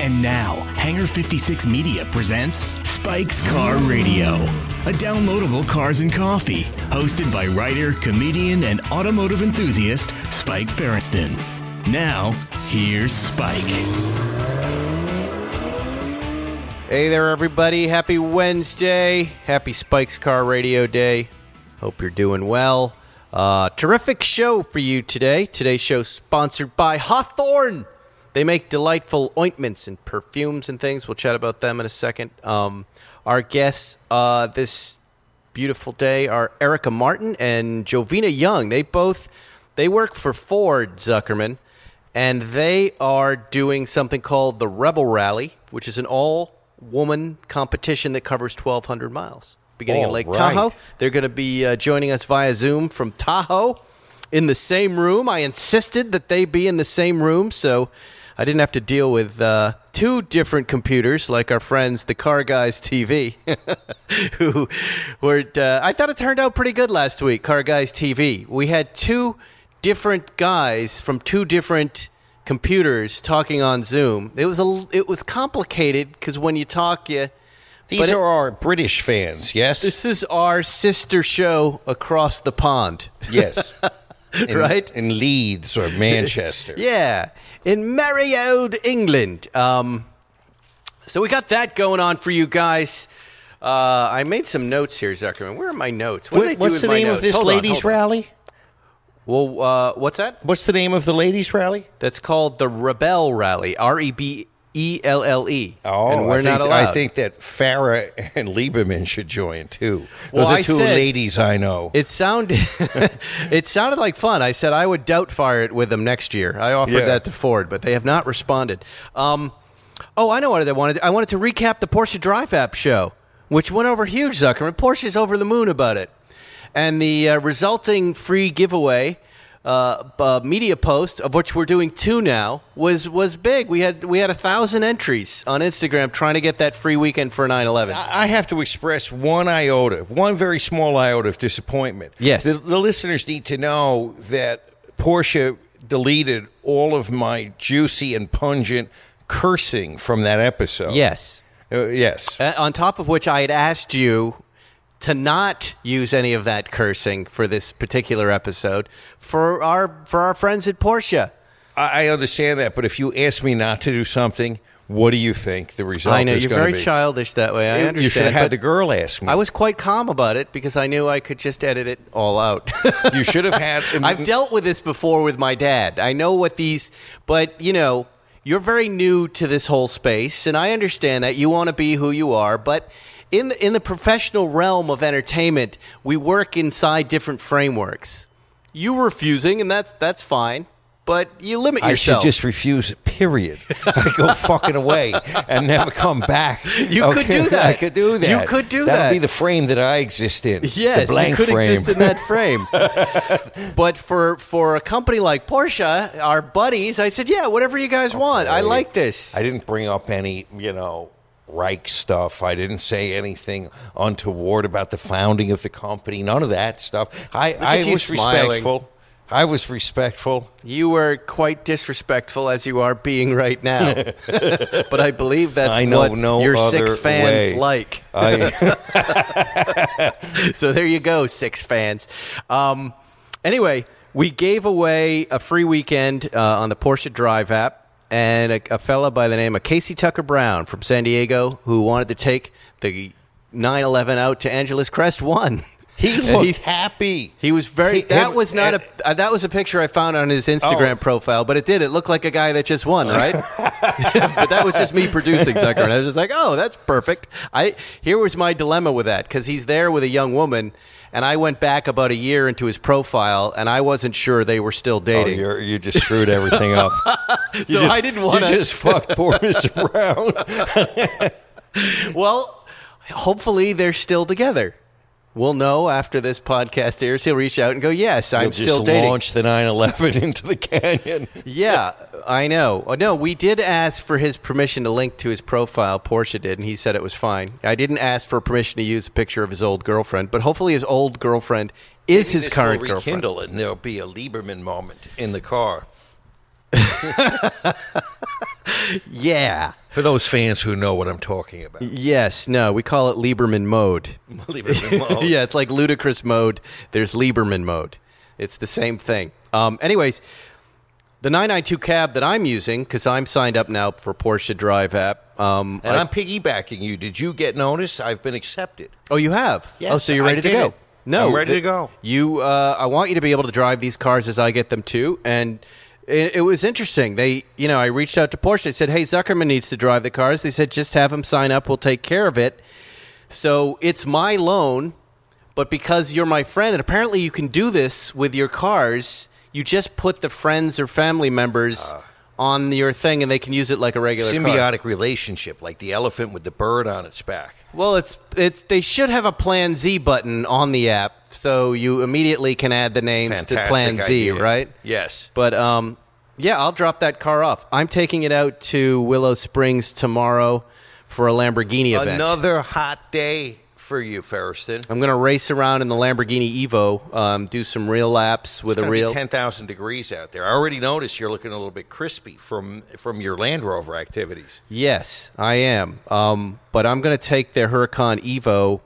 And now, Hangar 56 Media presents Spike's Car Radio, a downloadable cars and coffee, hosted by writer, comedian, and automotive enthusiast Spike Feresten. Now, here's Spike. Hey there, everybody. Happy Wednesday. Happy Spike's Car Radio Day. Hope you're doing well. Uh, terrific show for you today. Today's show sponsored by Hawthorne. They make delightful ointments and perfumes and things. We'll chat about them in a second. Um, our guests uh, this beautiful day are Erica Martin and Jovina Young. They both they work for Ford Zuckerman, and they are doing something called the Rebelle Rally, which is an all-woman competition that covers 1,200 miles, beginning in All Lake right. Tahoe. They're going to be uh, joining us via Zoom from Tahoe in the same room. I insisted that they be in the same room, so I didn't have to deal with uh, two different computers like our friends, the Car Guys TV, who were. Uh, I thought it turned out pretty good last week. Car Guys TV. We had two different guys from two different computers talking on Zoom. It was a. It was complicated because when you talk, you. These But it- are our British fans, yes? This is our sister show across the pond. yes. In, Right? In Leeds or Manchester. Yeah, in merry old England. Um, so we got that going on for you guys. Uh, I made some notes here, Zuckerman. Where are my notes? What What- what's the name of this Hold ladies' on. rally? Well, uh, what's that? What's the name of the ladies' rally? That's called the Rebelle Rally. R e b e l l e. Oh, and we're I think, not allowed. I think that Farah and Lieberman should join too. Those Well, are two said- ladies I know. It sounded it sounded like fun. I said I would doubt fire it with them next year. I offered Yeah. that to Ford, but they have not responded. Um, oh, I know what I wanted. I wanted to recap the Porsche Drive App show, which went over huge. Zuckerman, Porsche's over the moon about it, and the uh, resulting free giveaway. Uh, uh, media post of which we're doing two now was was big. We had we had a thousand entries on Instagram trying to get that free weekend for 9/11. I I have to express one iota, one very small iota of disappointment. Yes. The, the listeners need to know that Porsche deleted all of my juicy and pungent cursing from that episode. Yes. Uh, yes. Uh, on top of which, I had asked you to not use any of that cursing for this particular episode for our for our friends at Porsche. I, I understand that, but if you ask me not to do something, what do you think the result I know you're very be? childish that way. I You- understand. You should have had the girl ask me. I was quite calm about it because I knew I could just edit it all out. You should have had. I've dealt with this before with my dad. I know what these, but you know, you're very new to this whole space, and I understand that you want to be who you are. But in the, in the professional realm of entertainment, we work inside different frameworks. You refusing, and that's that's fine. But you limit yourself. I should just refuse. Period. I go fucking away and never come back. You could do that. I could do that. You could do That'll that. be the frame that I exist in. Yes, you could frame. exist in that frame. but for for a company like Porsche, our buddies, I said, yeah, whatever you guys want. I like this. I didn't bring up any, you know, Reich stuff. I didn't say anything untoward about the founding of the company. None of that stuff. I, I was smiling. respectful. I was respectful. You were quite disrespectful as you are being right now. but I believe that's I know what no your six fans way. like. I, so there you go, six fans. Um, anyway, we gave away a free weekend uh, on the Porsche Drive app, and a, a fella by the name of Casey Tucker Brown from San Diego who wanted to take the 911 out to Angeles Crest won. he looked he's- happy. He was very. He- that him- was not and- a. Uh, that was a picture I found on his Instagram Oh. profile, but it did. It looked like a guy that just won, right? but that was just me producing Tucker, and I was just like, "Oh, that's perfect." I here was my dilemma with that because he's there with a young woman, and I went back about a year into his profile, and I wasn't sure they were still Oh, dating. you're, you just screwed everything up. So just- I didn't wanna- You just fucked poor Mr. Brown. well, hopefully they're still together. We'll know after this podcast airs. He'll reach out and go, "Yes, I'm You'll still just dating." launch the 911 into the canyon. Yeah, I know. Oh, No, we did ask for his permission to link to his profile. Porsche did, and he said it was fine. I didn't ask for permission to use a picture of his old girlfriend, but hopefully his old girlfriend is his This current will girlfriend. rekindle and there'll be a Lieberman moment in the car. Yeah. For those fans who know what I'm talking about. Yes, no, we call it Lieberman mode. Lieberman mode. yeah, it's like ludicrous mode. There's Lieberman mode. It's the same thing. Um, anyways, the 992 cab that I'm using, because I'm signed up now for Porsche Drive app. Um, And I- I'm piggybacking you. Did you get notice? I've been accepted. oh, you have? Yes, oh, so you're ready to go? it. No, I'm ready th- to go. You, uh, I want you to be able to drive these cars as I get them too. And it, it was interesting. They, you know, I reached out to Porsche. They said, "Hey, Zuckerman needs to drive the cars." They said, "Just have him sign up. We'll take care of it." So it's my loan, but because you're my friend, and apparently you can do this with your cars, you just put the friends or family members ah. on your thing, and they can use it like a regular car. Symbiotic relationship, like the elephant with the bird on its back. Well, it's it's they should have a Plan Z button on the app, so you immediately can add the names Fantastic to Plan Z, right? Yes. But um, yeah, I'll drop that car off. I'm taking it out to Willow Springs tomorrow for a Lamborghini event. Another hot day for you, Feresten. I'm going to race around in the Lamborghini Evo, um, do some real laps with a real. 10,000 degrees out there. I already noticed you're looking a little bit crispy from from your Land Rover activities. Yes, I am. Um, but I'm going to take the Huracan Evo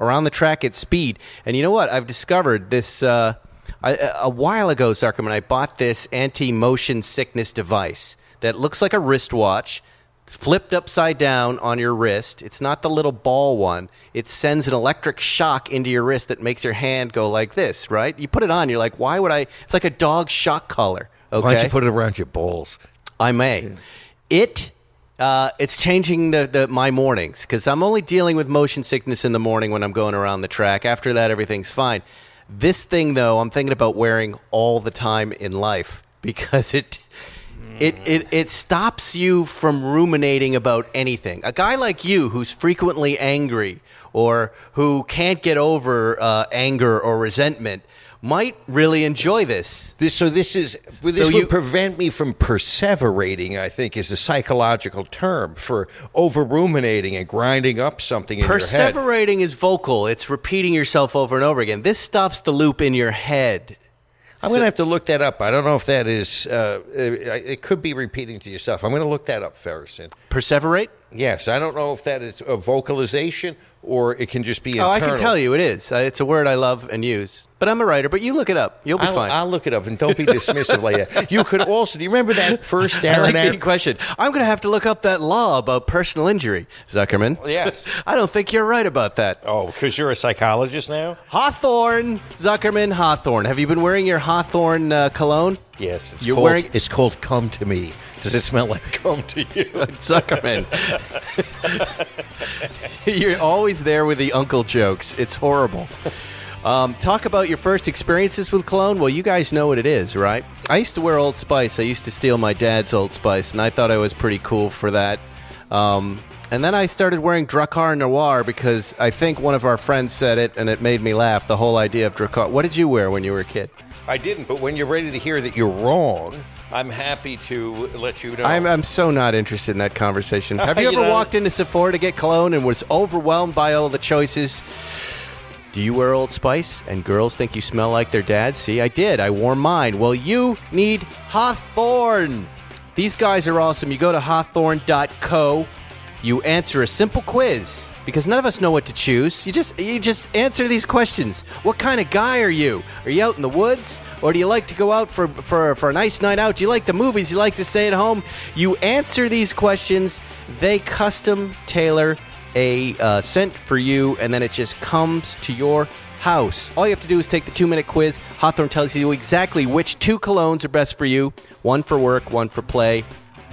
around the track at speed. And you know what? I've discovered this uh, I, a while ago, Zuckerman. I bought this anti-motion sickness device that looks like a wristwatch. It's flipped upside down on your wrist. It's not the little ball one. It sends an electric shock into your wrist that makes your hand go like this, right? You put it on, you're like, why would I? It's like a dog shock collar. Okay. Why don't you put it around your balls? I may. It uh, it's changing the, the my mornings because I'm only dealing with motion sickness in the morning when I'm going around the track. After that, everything's fine. This thing, though, I'm thinking about wearing all the time in life because it. It, it it stops you from ruminating about anything. A guy like you, who's frequently angry or who can't get over uh, anger or resentment, might really enjoy this. This, so this is this So you- prevent me from perseverating. I think is the psychological term for over ruminating and grinding up something in your head. Perseverating is vocal. It's repeating yourself over and over again. This stops the loop in your head. I'm going to have to look that up. I don't know if that is. Uh, it could be repeating to yourself. I'm going to look that up, Feresten. Perseverate? Yes, I don't know if that is a vocalization or it can just be. Oh, I can tell you it is. Uh, It's a word I love and use. But I'm a writer, but you look it up. You'll be I'll, fine. I'll look it up and don't be dismissive like that. You could also. Do you remember that first I like question. I'm going to have to look up that law about personal injury, Zuckerman. Yes. I don't think you're right about that. Oh, because you're a psychologist now. Hawthorne, Zuckerman, Hawthorne. Have you been wearing your Hawthorne uh, cologne? Yes, it's You're called, wearing- It's called "Come to Me." Does it smell like "Come to You"? Like Zuckerman. You're always there with the uncle jokes. It's horrible. Um, talk about your first experiences with cologne. Well, you guys know what it is, right? I used to wear Old Spice. I used to steal my dad's Old Spice, and I thought I was pretty cool for that. Um, and then I started wearing Drakkar Noir because I think one of our friends said it, and it made me laugh. The whole idea of Drakkar. What did you wear when you were a kid? I didn't, but when you're ready to hear that you're wrong, I'm happy to let you know. I'm, I'm so not interested in that conversation. Have you You ever know- walked into Sephora to get cologne and was overwhelmed by all the choices? Do you wear Old Spice and girls think you smell like their dad? See, I did. I wore mine. Well, you need Hawthorne. These guys are awesome. You go to hawthorne.co, you answer a simple quiz because none of us know what to choose. You just you just answer these questions. What kind of guy are you? Are you out in the woods or do you like to go out for for for a nice night out? Do you like the movies? You like to stay at home? You answer these questions. They custom tailor a uh, scent for you, and then it just comes to your house. All you have to do is take the two minute quiz. Hawthorne tells you exactly which two colognes are best for you one for work, one for play.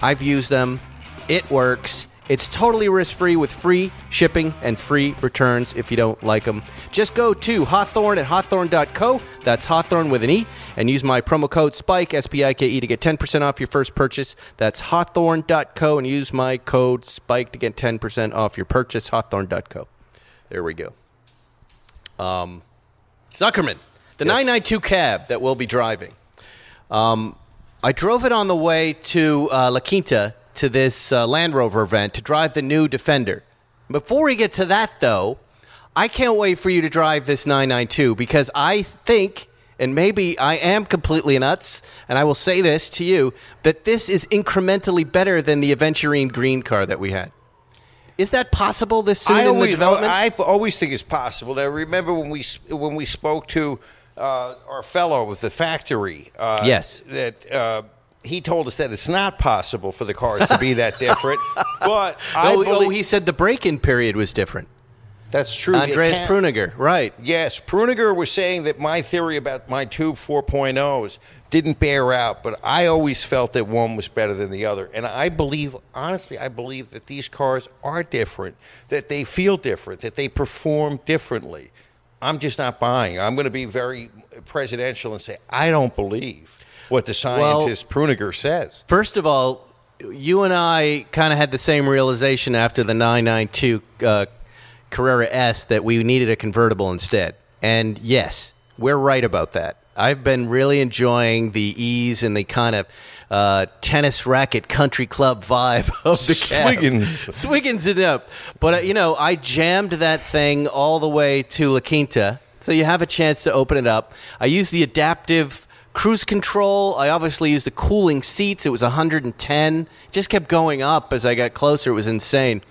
I've used them, it works. It's totally risk free with free shipping and free returns if you don't like them. Just go to Hawthorne at hawthorne.co. That's Hawthorne with an E. And use my promo code SPIKE, S P I K E, to get 10% off your first purchase. That's hawthorne.co. And use my code SPIKE to get 10% off your purchase. Hawthorne.co. There we go. Um, Zuckerman, the 992 cab that we'll be driving. Um, I drove it on the way to uh, La Quinta to this uh, Land Rover event to drive the new Defender. Before we get to that, though, I can't wait for you to drive this 992 because I think and maybe I am completely nuts, and I will say this to you that this is incrementally better than the Aventurine green car that we had. Is that possible this soon I in always, the development? I always think it's possible. Now, remember when we when we spoke to uh, our fellow with the factory? Uh, Yes. that uh, he told us that it's not possible for the cars to be that different. but oh, I oh, oh, he said the break-in period was different. that's true. Andreas Preuninger, right? Yes, Preuninger was saying that my theory about my two 4.0s didn't bear out, but I always felt that one was better than the other. And I believe, honestly, I believe that these cars are different, that they feel different, that they perform differently. I'm just not buying. I'm going to be very presidential and say, I don't believe what the scientist Preuninger says. First of all, you and I kind of had the same realization after the 992 uh, Carrera S that we needed a convertible instead. And yes, we're right about that. I've been really enjoying the ease and the kind of uh, tennis racket country club vibe of the cab. Swiggins. Swiggins it up. But, uh, you know, I jammed that thing all the way to La Quinta, so you have a chance to open it up. I use the adaptive cruise control. I obviously used the cooling seats. It was 110. It just kept going up as I got closer. It was insane.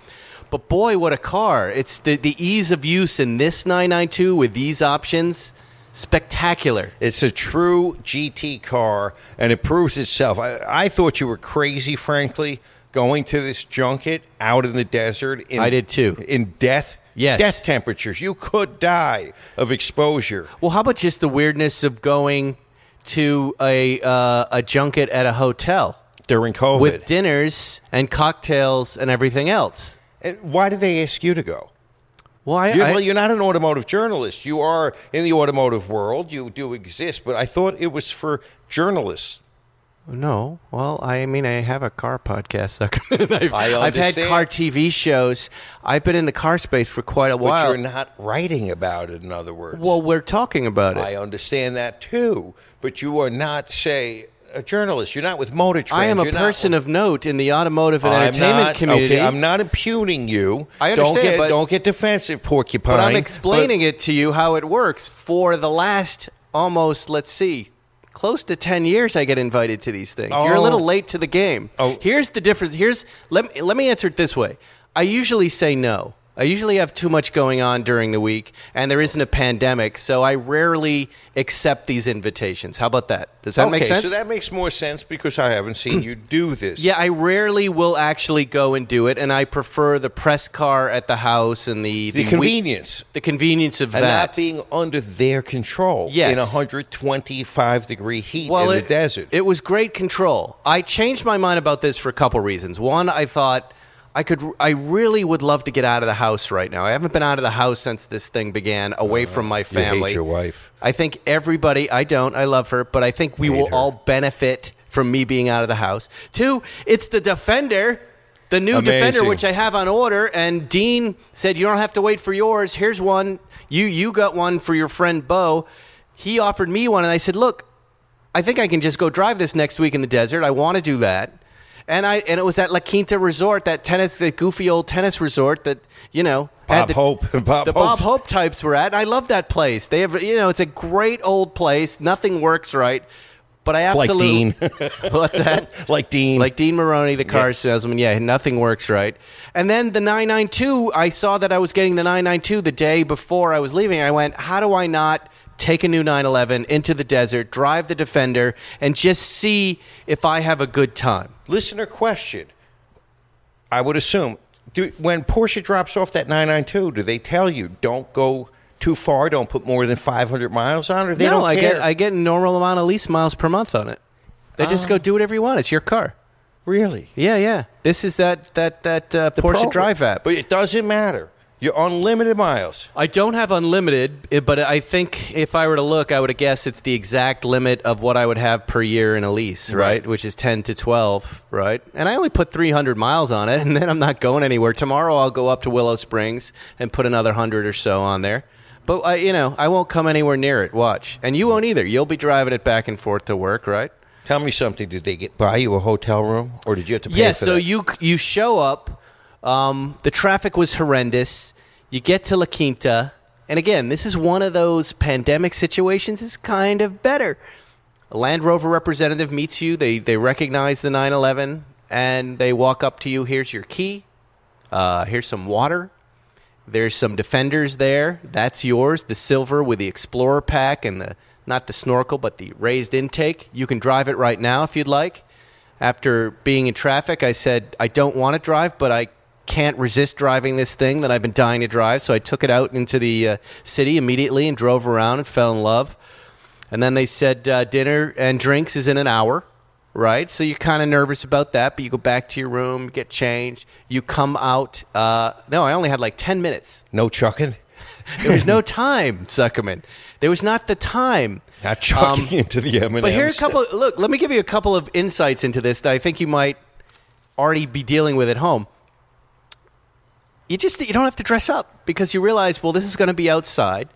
But boy, what a car. It's the, the ease of use in this 992 with these options. Spectacular. It's a true GT car, and it proves itself. I, I thought you were crazy, frankly, going to this junket out in the desert. In, I did too. In death, Yes. death temperatures. You could die of exposure. Well, how about just the weirdness of going to a uh, a junket at a hotel During COVID, with dinners and cocktails and everything else? And why did they ask you to go? Well, I, You're, I- well, you're not an automotive journalist. You are in the automotive world. You do exist, but I thought it was for journalists. No. Well, I mean, I have a car podcast. I've, I I've had understand. car TV shows. I've been in the car space for quite a But while. you're not writing about it. In other words, well, we're talking about it. I understand that too. But you are not, say, a journalist. You're not with Motor Trend. I am a You're not- person of note in the automotive and I'm entertainment not- community. Okay, I'm not impugning you. I Don't understand, get, but- don't get defensive, porcupine. but I'm explaining it to you how it works. For the last almost, let's see, close to 10 years, I get invited to these things. You're a Oh. little late to the game. Oh. Here's the difference. Here's let me, let me answer it this way. I usually say no. I usually have too much going on during the week, and there isn't a pandemic, so I rarely accept these invitations. How about that? Does that okay, make sense? so that makes more sense because I haven't seen you do this. Yeah, I rarely will actually go and do it, and I prefer the press car at the house and the the week- convenience. the convenience of and that. not being under their control Yes. in 125 degree heat well, in it, the desert. It was great control. I changed my mind about this for a couple reasons. One, I thought I could, I really would love to get out of the house right now. I haven't been out of the house since this thing began, away from my Uh, you family. your wife. I think everybody. I don't. I love her, but I think we Hate will her. all benefit from me being out of the house. Two, it's the Defender. The new Defender, which I have on order, and Dean said you don't have to wait for yours. Here's one. You you got one for your friend Bo. He offered me one, and I said, "Look, I think I can just go drive this next week in the desert. I want to do that. And I and it was that La Quinta resort, that tennis, that goofy old tennis resort that you know Bob the, Hope. Bob the Hope. Bob Hope types were at. I love that place. They have you know it's a great old place. Nothing works right, but I absolutely Like Dean. what's that? like Dean. Like Dean Maroney, the car Yeah. salesman. Yeah, nothing works right. And then the 992, I saw that I was getting the 992 the day before I was leaving. I went, how do I not take a new 911 into the desert, drive the Defender, and just see if I have a good time? Listener question. I would assume do, when Porsche drops off that 992, do they tell you don't go too far, don't put more than 500 miles on, or they no, I care? get I get a normal amount of lease miles per month on it. They just go do whatever you want. It's your car. really Yeah, yeah. This is that that that uh, Porsche. Drive app. but it doesn't matter. You're unlimited miles. I don't have unlimited, eh, but I think if I were to look, I would have guessed it's the exact limit of what I would have per year in a lease, right? Right. Which is 10 to 12, right? And I only put 300 miles on it, and then I'm not going anywhere. Tomorrow I'll go up to Willow Springs and put another 100 or so on there. But, I, you know, I won't come anywhere near it. Watch. And you won't either. You'll be driving it back and forth to work, right? Tell me something. Did they get buy you a hotel room, or did you have to pay Yeah, for so that? you you show up. Um, the traffic was horrendous. You get to La Quinta. and again, this is one of those pandemic situations. Is kind of better. A Land Rover representative meets you. They they recognize the 911 and they walk up to you. Here's your key. Uh, here's some water. There's some defenders there. That's yours. The silver with the Explorer pack and the not the snorkel, but the raised intake. You can drive it right now if you'd like. After being in traffic, I said I don't want to drive, but I can't resist driving this thing that I've been dying to drive. So I took it out into the uh, city immediately and drove around and fell in love. And then they said uh, dinner and drinks is in an hour right? So you're kind of nervous about that, but you go back to your room, get changed. You come out. Uh, no, I only had like 10 minutes. No chucking? There was no time, Zuckerman. There was not the time. Not chucking into the M&Ms. But here's a couple. Look, let me give you a couple of insights into this that I think you might already be dealing with at home. You just you don't have to dress up because you realize, well, this is going to be outside.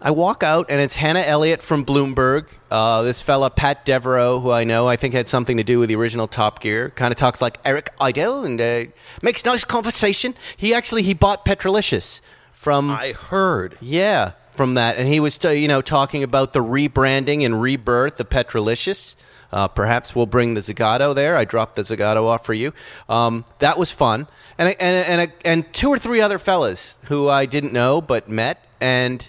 I walk out and it's Hannah Elliott from Bloomberg. Uh, this fella Pat Devereaux, who I know, I think had something to do with the original Top Gear, kind of talks like Eric Idle and uh, makes nice conversation. He actually he bought Petrolicious from I heard. yeah from that, and he was t- you know talking about the rebranding and rebirth of Petrolicious. Uh, perhaps we'll bring the Zagato there. I dropped the Zagato off for you. Um, that was fun, and and and and two or three other fellas who I didn't know but met and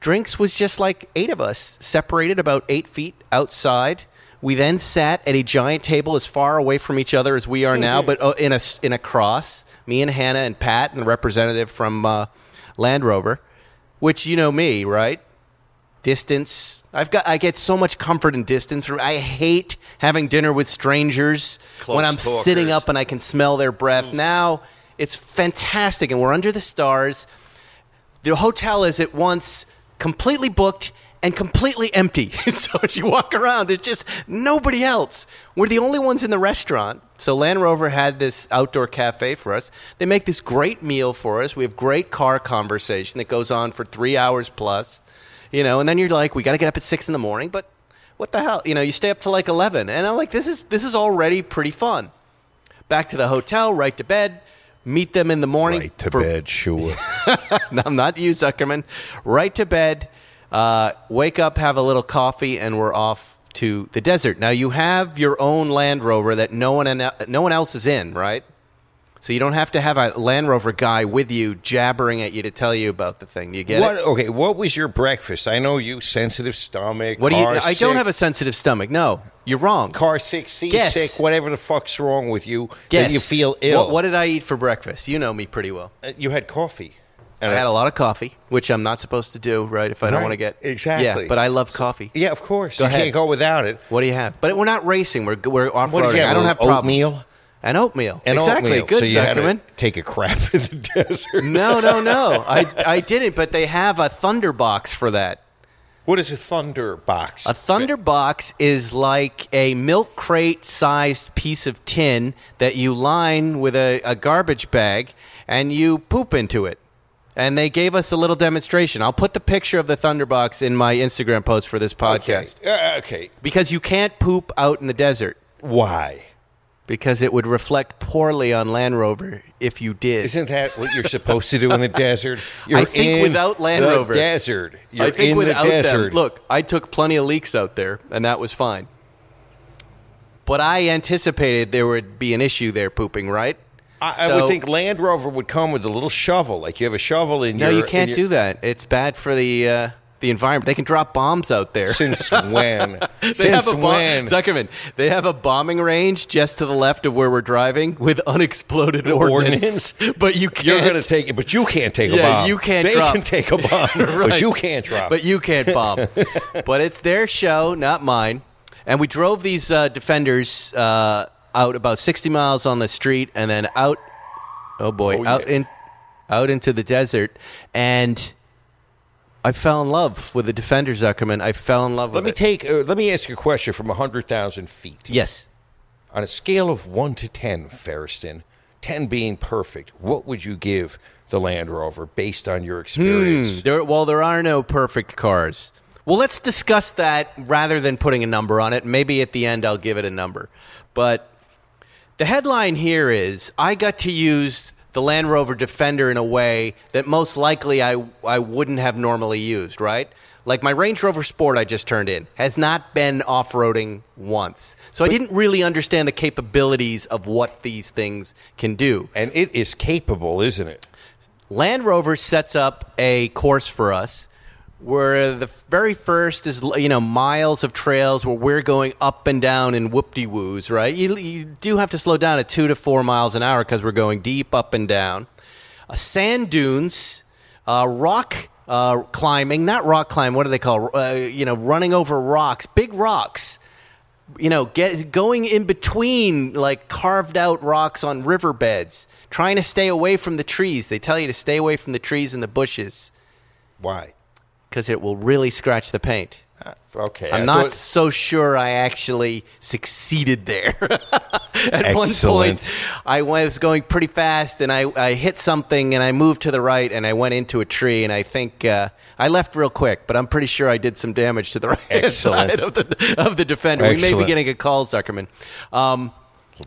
drinks was just like eight of us, separated about eight feet outside. We then sat at a giant table as far away from each other as we are now, but uh, in a in a cross. Me and Hannah and Pat and a representative from uh, Land Rover, which you know me, right? Distance. I've got. I get so much comfort in distance. I hate having dinner with strangers Close when I'm talkers. sitting up and I can smell their breath. Mm. Now it's fantastic, and we're under the stars the hotel is at once completely booked and completely empty. so as you walk around, there's just nobody else. We're the only ones in the restaurant. So Land Rover had this outdoor cafe for us. They make this great meal for us. We have great car conversation that goes on for three hours plus. You know, and then you're like, we got to get up at six in the morning, but what the hell? You know, you stay up to like eleven, and I'm like, this is this is already pretty fun. Back to the hotel, right to bed. Meet them in the morning. Right to for- bed, sure. no, not you, Zuckerman. Right to bed. Uh, wake up, have a little coffee, and we're off to the desert. Now you have your own Land Rover that no one no one else is in, right? So you don't have to have a Land Rover guy with you jabbering at you to tell you about the thing. Do you get what? it? Okay, what was your breakfast? I know you sensitive stomach. What do you? I don't have a sensitive stomach. No, you're wrong. car sick, sea Guess. sick, whatever the fuck's wrong with you. Guess. That you feel ill. What, what did I eat for breakfast? You know me pretty well. Uh, you had coffee. And I had a lot of coffee, which I'm not supposed to do, right? If I don't Right, want to get exactly. Yeah, but I love coffee. Yeah, of course. Go you ahead. can't go without it. What do you have? But we're not racing. We're we're off What did you roading. have, I don't have problems. oatmeal? And oatmeal. And exactly. oatmeal. Good, so you had Zuckerman. to take a crap in the desert. No, no, no. I I didn't. But they have a thunder box for that. What is a thunder box? A thunder box is like a milk crate sized piece of tin that you line with a, a garbage bag and you poop into it. And they gave us a little demonstration. I'll put the picture of the Thunderbox in my Instagram post for this podcast. Okay. Uh, okay. Because you can't poop out in the desert. Why? Because it would reflect poorly on Land Rover if you did. Isn't that what you're supposed to do in the desert? You're think in without Land the Rover- desert. You're I think in without the desert. them, look, I took plenty of leaks out there, and that was fine. But I anticipated there would be an issue there pooping, right? I, I would think Land Rover would come with a little shovel, like you have a shovel in No, your. No, you can't in do that. It's bad for the uh, the environment. They can drop bombs out there. Since when? They Since have a bomb- when? Zuckerman, they have a bombing range just to the left of where we're driving with unexploded ordnance. But you can't. You're going to take it, but you can't take a Yeah, bomb. you can't They drop. can take a bomb, but Right. you can't drop. But you can't bomb. but it's their show, not mine. And we drove these uh, defenders uh, out about 60 miles on the street, and then out. Oh boy, Oh, out yeah. in, out into the desert, and I fell in love with the defender, Zuckerman. I fell in love let with me it. take. Uh, let me ask you a question from hundred thousand feet. yes. On a scale of one to ten, Feresten, ten being perfect, what would you give the Land Rover based on your experience? Hmm, There, well, there are no perfect cars. Well, let's discuss that rather than putting a number on it. Maybe at the end I'll give it a number. But the headline here is I got to use the Land Rover Defender in a way that most likely I I wouldn't have normally used, right? Like my Range Rover Sport I just turned in has not been off-roading once. So I didn't really understand the capabilities of what these things can do. And it is capable, isn't it? Land Rover sets up a course for us where the very first is you know miles of trails where we're going up and down in whoop de woos right? You, you do have to slow down at two to four miles an hour because we're going deep up and down. Uh, sand dunes uh, rock uh, climbing not rock climbing what do they call uh, you know running over rocks big rocks. You know, get going in between like carved out rocks on riverbeds, trying to stay away from the trees. They tell you to stay away from the trees and the bushes. Why? Because it will really scratch the paint. Uh, Okay. I'm I not thought- so sure I actually succeeded there. At one Excellent. point, I was going pretty fast and I, I hit something and I moved to the right and I went into a tree and I think uh, I left real quick, but I'm pretty sure I did some damage to the right Excellent. side of the, of the defender. We may be Excellent. getting a call, Zuckerman. Um,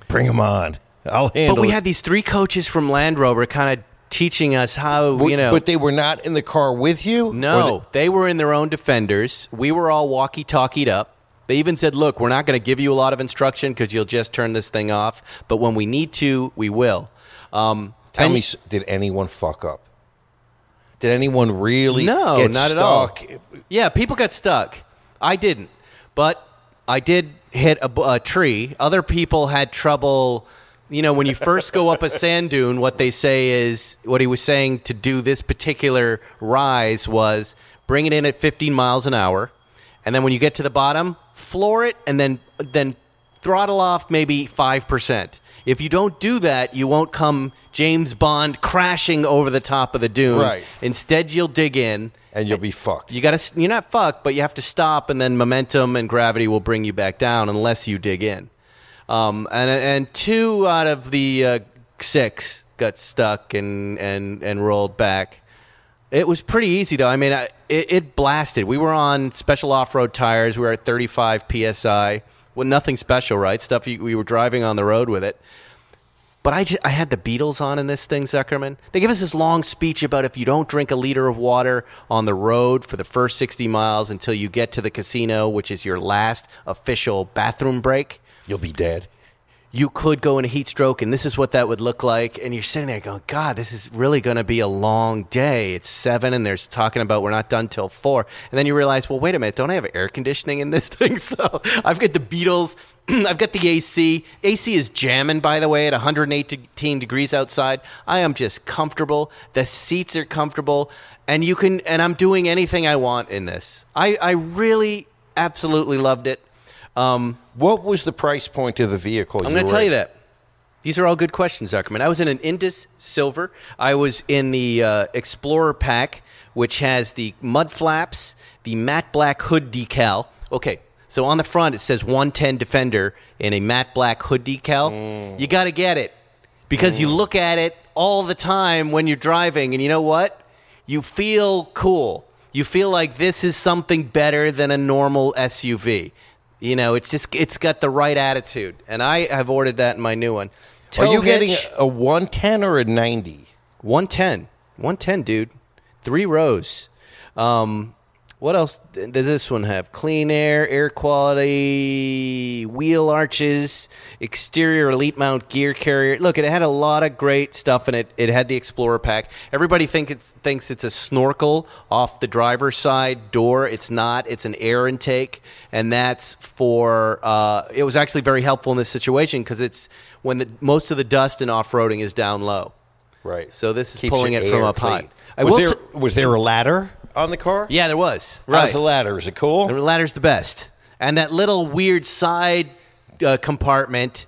Bring him on. I'll handle but we it. had these three coaches from Land Rover kind of teaching us how, you know. But they were not in the car with you? No, the- they were in their own defenders. We were all walkie-talkied up. They even said, "Look, we're not going to give you a lot of instruction because you'll just turn this thing off. But when we need to, we will." Um, Tell me, did anyone fuck up? Did anyone really No, get not at all. Yeah, people got stuck. I didn't, but I did hit a, a tree. Other people had trouble. You know, when you first go up a sand dune, what they say is what he was saying to do this particular rise was bring it in at 15 miles an hour, and then when you get to the bottom, floor it, and then then throttle off maybe five percent. If you don't do that, you won't come James Bond crashing over the top of the dune. Right. Instead, you'll dig in And you'll be fucked. you got to. You're not fucked, but you have to stop, and then momentum and gravity will bring you back down unless you dig in. Um, and and two out of the uh, six got stuck and and and rolled back. It was pretty easy though. I mean, I, it, it blasted. We were on special off-road tires. We were at 35 psi. Well, nothing special, right? Stuff you, we were driving on the road with it. But I, just, I had the Beatles on in this thing, Zuckerman. They give us this long speech about if you don't drink a liter of water on the road for the first 60 miles until you get to the casino, which is your last official bathroom break, You'll be dead. you could go in a heat stroke, and this is what that would look like. And you're sitting there going, God, this is really going to be a long day. It's seven, and there's talking about we're not done till four. And then you realize, well, wait a minute, don't I have air conditioning in this thing? So I've got the Beatles, I've got the AC. AC is jamming, by the way, at 118 degrees outside. I am just comfortable. The seats are comfortable, and you can, and I'm doing anything I want in this. I, I really, absolutely loved it. Um, What was the price point of the vehicle? I'm going to tell you that. These are all good questions, Zuckerman. I was in an Indus Silver. I was in the uh, Explorer pack, which has the mud flaps, the matte black hood decal. Okay, so on the front it says 110 Defender in a matte black hood decal. You got to get it because you look at it all the time when you're driving, and you know what? You feel cool. You feel like this is something better than a normal SUV. You know, it's just it's got the right attitude, and I have ordered that in my new one. Are you Tow getting a 110 or a 90? 110. 110, dude. Three rows. Um, what else does this one have? Clean air, air quality, wheel arches, exterior elite mount gear carrier. Look, it had a lot of great stuff in it. It had the Explorer pack. Everybody think it's, thinks it's a snorkel off the driver's side door. It's not. It's an air intake, and that's for. Uh, it was actually very helpful in this situation because it's when the, most of the dust in off roading is down low. Right. So this is Keeps pulling it from air up high. I was, there, t- was there a ladder on the car? Yeah, there was. How's the ladder? Is it cool? The ladder's the best. And that little weird side uh, compartment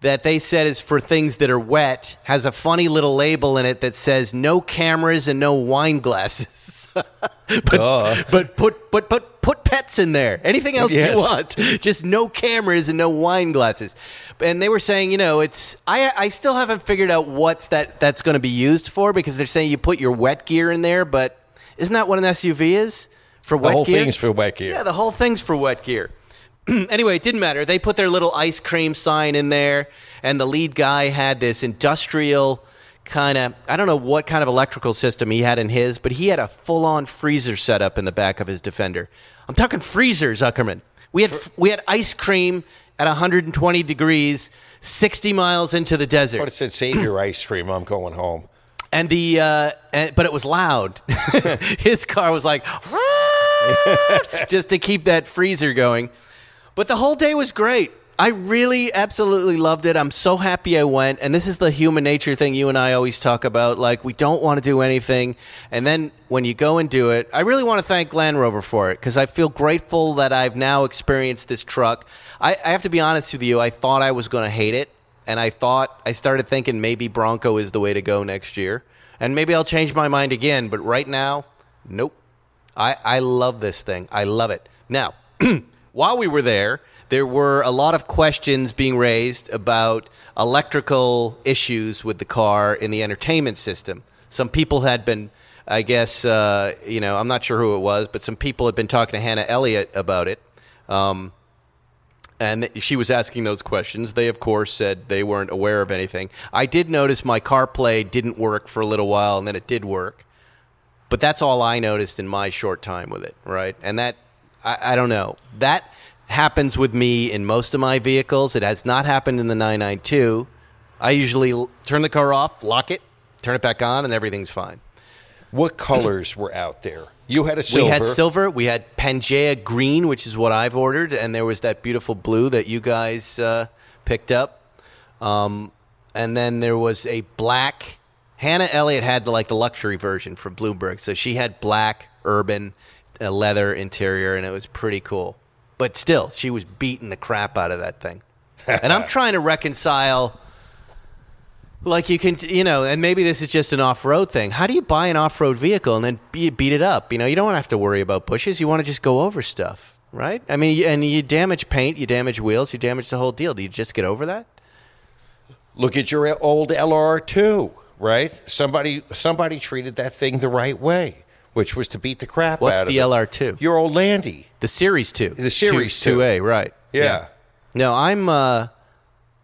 that they said is for things that are wet has a funny little label in it that says no cameras and no wine glasses. but, Duh. but put but put put pets in there. Anything else Yes. you want. Just no cameras and no wine glasses. And they were saying, you know, it's I I still haven't figured out what's that that's going to be used for because they're saying you put your wet gear in there, but isn't that what an SUV is? For the whole gear? thing's for wet gear. Yeah, the whole thing's for wet gear. anyway, it didn't matter. They put their little ice cream sign in there, and the lead guy had this industrial kind of I don't know what kind of electrical system he had in his, but he had a full-on freezer set up in the back of his Defender. I'm talking freezer, Zuckerman. We had we had ice cream at 120 degrees, 60 miles into the desert. But it said, "Save your ice cream. I'm going home." And the uh, and, but it was loud. His car was like just to keep that freezer going. But the whole day was great. I really absolutely loved it. I'm so happy I went. And this is the human nature thing you and I always talk about. Like we don't want to do anything, and then when you go and do it, I really want to thank Land Rover for it because I feel grateful that I've now experienced this truck. I, I have to be honest with you. I thought I was going to hate it and I thought I started thinking maybe Bronco is the way to go next year, and maybe I'll change my mind again. But right now, nope. I I love this thing. I love it. Now, while we were there, there were a lot of questions being raised about electrical issues with the car in the entertainment system. Some people had been. I guess uh, you know I'm not sure who it was, but some people had been talking to Hannah Elliott about it. Um, and she was asking those questions. They, of course, said they weren't aware of anything. I did notice my CarPlay didn't work for a little while, and then it did work. But that's all I noticed in my short time with it, right? And that, I, I don't know. That happens with me in most of my vehicles. It has not happened in the 992. I usually turn the car off, lock it, turn it back on, and everything's fine. What colors were out there? You had a silver. We had silver. We had Pangea green, which is what I've ordered, and there was that beautiful blue that you guys uh, picked up. Um, and then there was a black. Hannah Elliott had the, like the luxury version from Bloomberg, so she had black urban uh, leather interior, and it was pretty cool. But still, she was beating the crap out of that thing. and I'm trying to reconcile like you can, you know, and maybe this is just an off-road thing. How do you buy an off-road vehicle and then be, beat it up? You know, you don't have to worry about bushes. You want to just go over stuff, right? I mean, and you damage paint, you damage wheels, you damage the whole deal. Do you just get over that? Look at your old LR2, right? Somebody somebody treated that thing the right way, which was to beat the crap What's out of it. What's the it. LR2? Your old Landy. The Series Two, The Series 2. Two A, right? Yeah. No, I'm. uh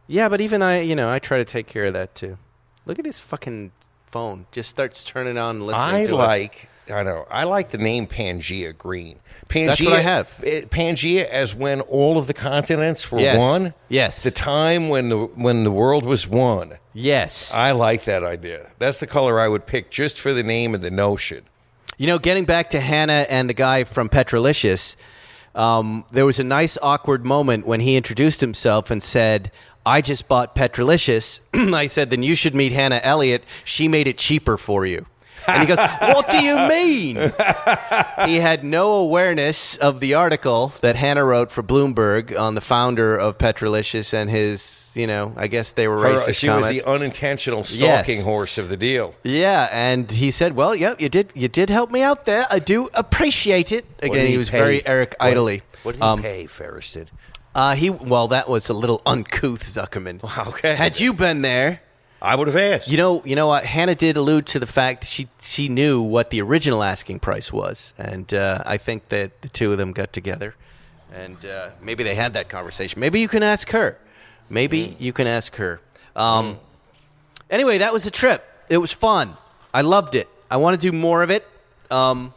Yeah, but even I, you know, I try to take care of that too. Look at his fucking phone. Just starts turning on and listening I to us. like. I know. I like the name Pangea Green. Pangea, That's what I have. it- Pangea, as when all of the continents were Yes. one. Yes. The time when the when the world was one. Yes. I like that idea. That's the color I would pick just for the name and the notion. You know, getting back to Hannah and the guy from Petrolicious, um, there was a nice awkward moment when he introduced himself and said, I just bought Petrolicious. I said, then you should meet Hannah Elliott. She made it cheaper for you. And he goes, What do you mean? he had no awareness of the article that Hannah wrote for Bloomberg on the founder of Petrolicious and his, you know, I guess they were Her- racist she comments. was the unintentional Yes. stalking horse of the deal. Yeah, and he said, "Well, yeah, you did. You did help me out there. I do appreciate it." Again, did he was pay? very Eric What- What, did he Um, pay, Ferris did? Uh, he well, that was a little uncouth, Zuckerman. Okay. Had you been there, I would have asked. you know, you know what? Hannah did allude to the fact that she she knew what the original asking price was, and uh, I think that the two of them got together, and uh, maybe they had that conversation. Maybe you can ask her. Maybe you can ask her. Um, Anyway, that was a trip. It was fun. I loved it. I want to do more of it. Um,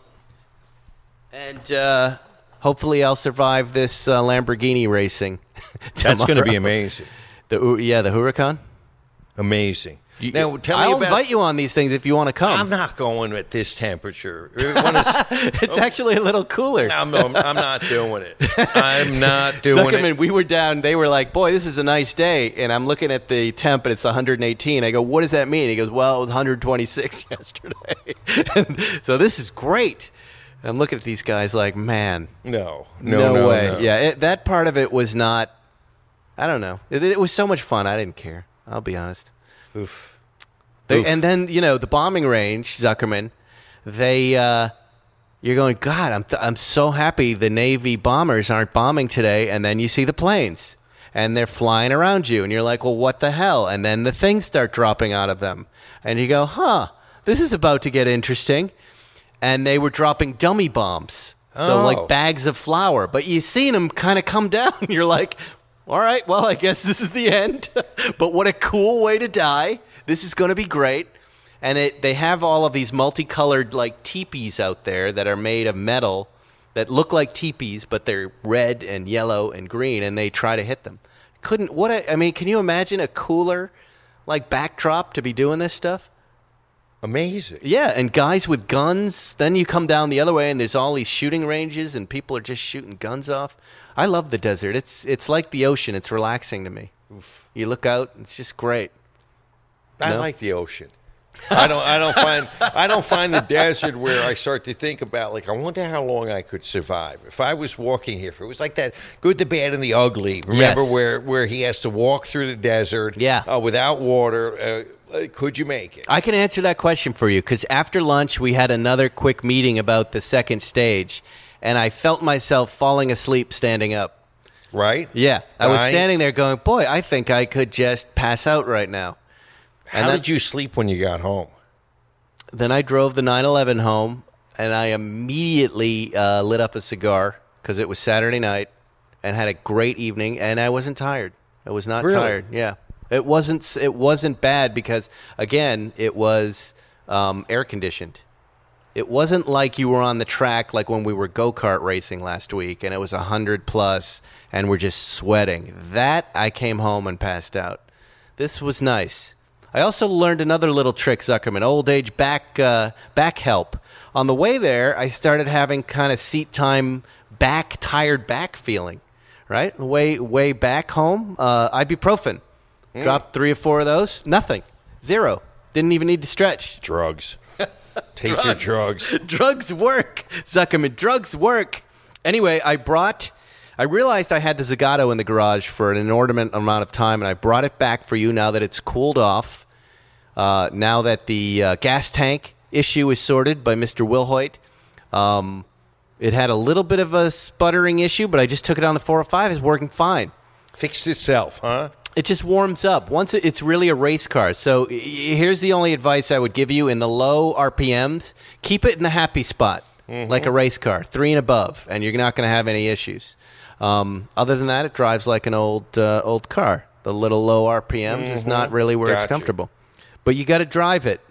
and uh, hopefully, I'll survive this uh, Lamborghini racing. That's going to be amazing. The yeah, the Huracan. Amazing. You- now, tell I'll me about. invite you on these things if you want to come. I'm not going at this temperature. It's- it's actually a little cooler. I'm, I'm, I'm not doing it. I'm not doing Zuckerman, it. we were down. They were like, "Boy, this is a nice day," and I'm looking at the temp, and it's 118. I go, "What does that mean?" He goes, "Well, it was 126 yesterday." so this is great. I'm looking at these guys like, man, No, no, no, no, way. no. Yeah, it, that part of it was not. I don't know. It, it was so much fun. I didn't care. I'll be honest. Oof. They- Oof. and then you know the bombing range, Zuckerman. They, uh, you're going. God, I'm th- I'm so happy the Navy bombers aren't bombing today. And then you see the planes, and they're flying around you, and you're like, well, what the hell? And then the things start dropping out of them, and you go, huh, this is about to get interesting. And they were dropping dummy bombs, so Oh. like bags of flour. But you seen them kind of come down. You're like, All right. Well, I guess this is the end. but what a cool way to die. This is going to be great. And it, they have all of these multicolored like teepees out there that are made of metal that look like teepees, but they're red and yellow and green, and they try to hit them. Couldn't what? A, I mean, can you imagine a cooler like backdrop to be doing this stuff? Amazing. Yeah, and guys with guns. Then you come down the other way, and there's all these shooting ranges, and people are just shooting guns off. I love the desert. It's it's like the ocean. It's relaxing to me. You look out, it's just great. I No? like the ocean. I don't. I don't find. I don't find the desert where I start to think about like I wonder how long I could survive if I was walking here. If it was like that, good, the bad, and the ugly. Remember Yes. where where he has to walk through the desert, Yeah. uh, without water. Uh, could you make it? I can answer that question for you because after lunch we had another quick meeting about the second stage, and I felt myself falling asleep standing up. Right? Yeah, I was Right? standing there going, "Boy, I think I could just pass out right now." How and that- did you sleep when you got home? Then I drove the 911 home, and I immediately uh, lit up a cigar because it was Saturday night, and had a great evening. And I wasn't tired. I was not Really? tired. Yeah, it wasn't. It wasn't bad because again, it was um, air conditioned. It wasn't like you were on the track like when we were go kart racing last week, and it was hundred plus, and we're just sweating. That I came home and passed out. This was nice. I also learned another little trick, Zuckerman. Old age back uh, back help. On the way there, I started having kind of seat time back tired back feeling. Right, way way back home, uh, ibuprofen. Dropped three or four of those. Nothing, zero. Didn't even need to stretch. Drugs. Take your drugs. drugs work, Zuckerman. Drugs work. Anyway, I brought. I realized I had the Zagato in the garage for an inordinate amount of time, and I brought it back for you now that it's cooled off. Uh, now that the uh, gas tank issue is sorted by Mr. Wilhoit. Um, it had a little bit of a sputtering issue, but I just took it on the 405. It's working fine. Fixed itself, huh? It just warms up. Once it, it's really a race car. So here's the only advice I would give you in the low RPMs, keep it in the happy spot, like a race car, three and above, and you're not going to have any issues. Um, other than that, it drives like an old uh, old car. The little low RPMs is not really where it's comfortable. But you got to drive it.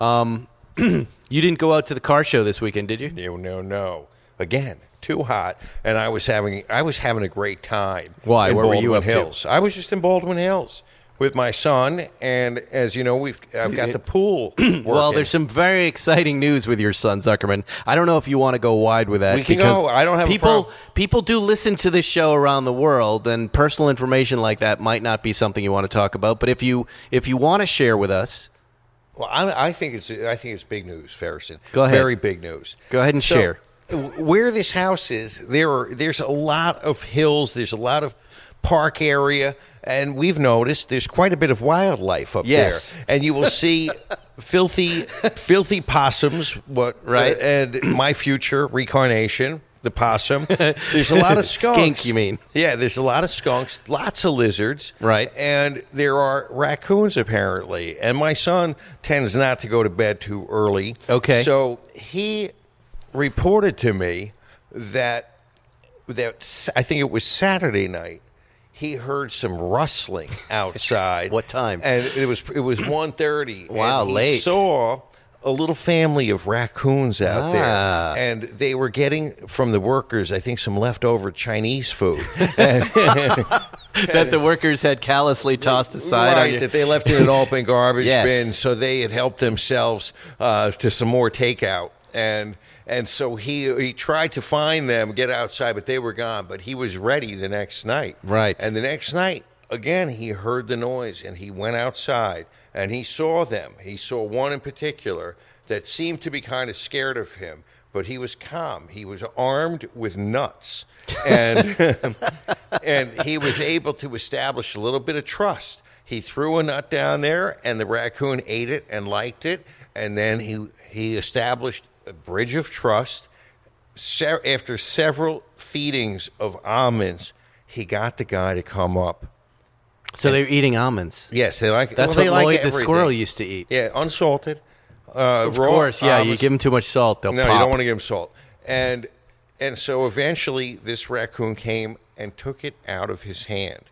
Um, you didn't go out to the car show this weekend, did you? No, no, no. Again, too hot, and I was having I was having a great time. Why? in Where were you Baldwin up to? Hills. I was just in Baldwin Hills with my son, and as you know, we've I've got the pool. Well, there's some very exciting news with your son Zuckerman. I don't know if you want to go wide with that. We can because go. I don't have people. People do listen to this show around the world, and personal information like that might not be something you want to talk about. But if you if you want to share with us, Well, I, I think it's I think it's big news, Feresten. Go ahead. Very big news. Go ahead and So, share. Where this house is, there are there's a lot of hills. There's a lot of park area, and we've noticed there's quite a bit of wildlife up Yes. there. And you will see filthy, filthy possums. What Right. and my future reincarnation. The possum. There's a lot of skunks. Skink, you mean. Yeah, there's a lot of skunks, lots of lizards. Right. And there are raccoons apparently. And my son tends not to go to bed too early. Okay. So he reported to me that that I think it was Saturday night. He heard some rustling outside. What time? And it was it was 1.30. Wow, and he late. Saw a little family of raccoons out Ah. there, and they were getting from the workers, I think, some leftover Chinese food. And- that the workers had callously tossed aside. right, your- that they left in an open garbage Yes. bin, so they had helped themselves uh, to some more takeout, and and so he he tried to find them, get outside, but they were gone. But he was ready the next night, Right. And the next night, again, he heard the noise, and he went outside, and he saw them. He saw one in particular that seemed to be kind of scared of him. But he was calm. He was armed with nuts, and and he was able to establish a little bit of trust. He threw a nut down there, and the raccoon ate it and liked it, and then he he established a bridge of trust. Se- after several feedings of almonds, he got the guy to come up. so they're eating almonds. Yes, they like. That's well, they what like Lloyd the squirrel used to eat. Yeah, unsalted. Uh, Of course, yeah. You give them too much salt, they'll no, pop. you don't want to give him salt. And and so eventually, this raccoon came and took it out of his hand.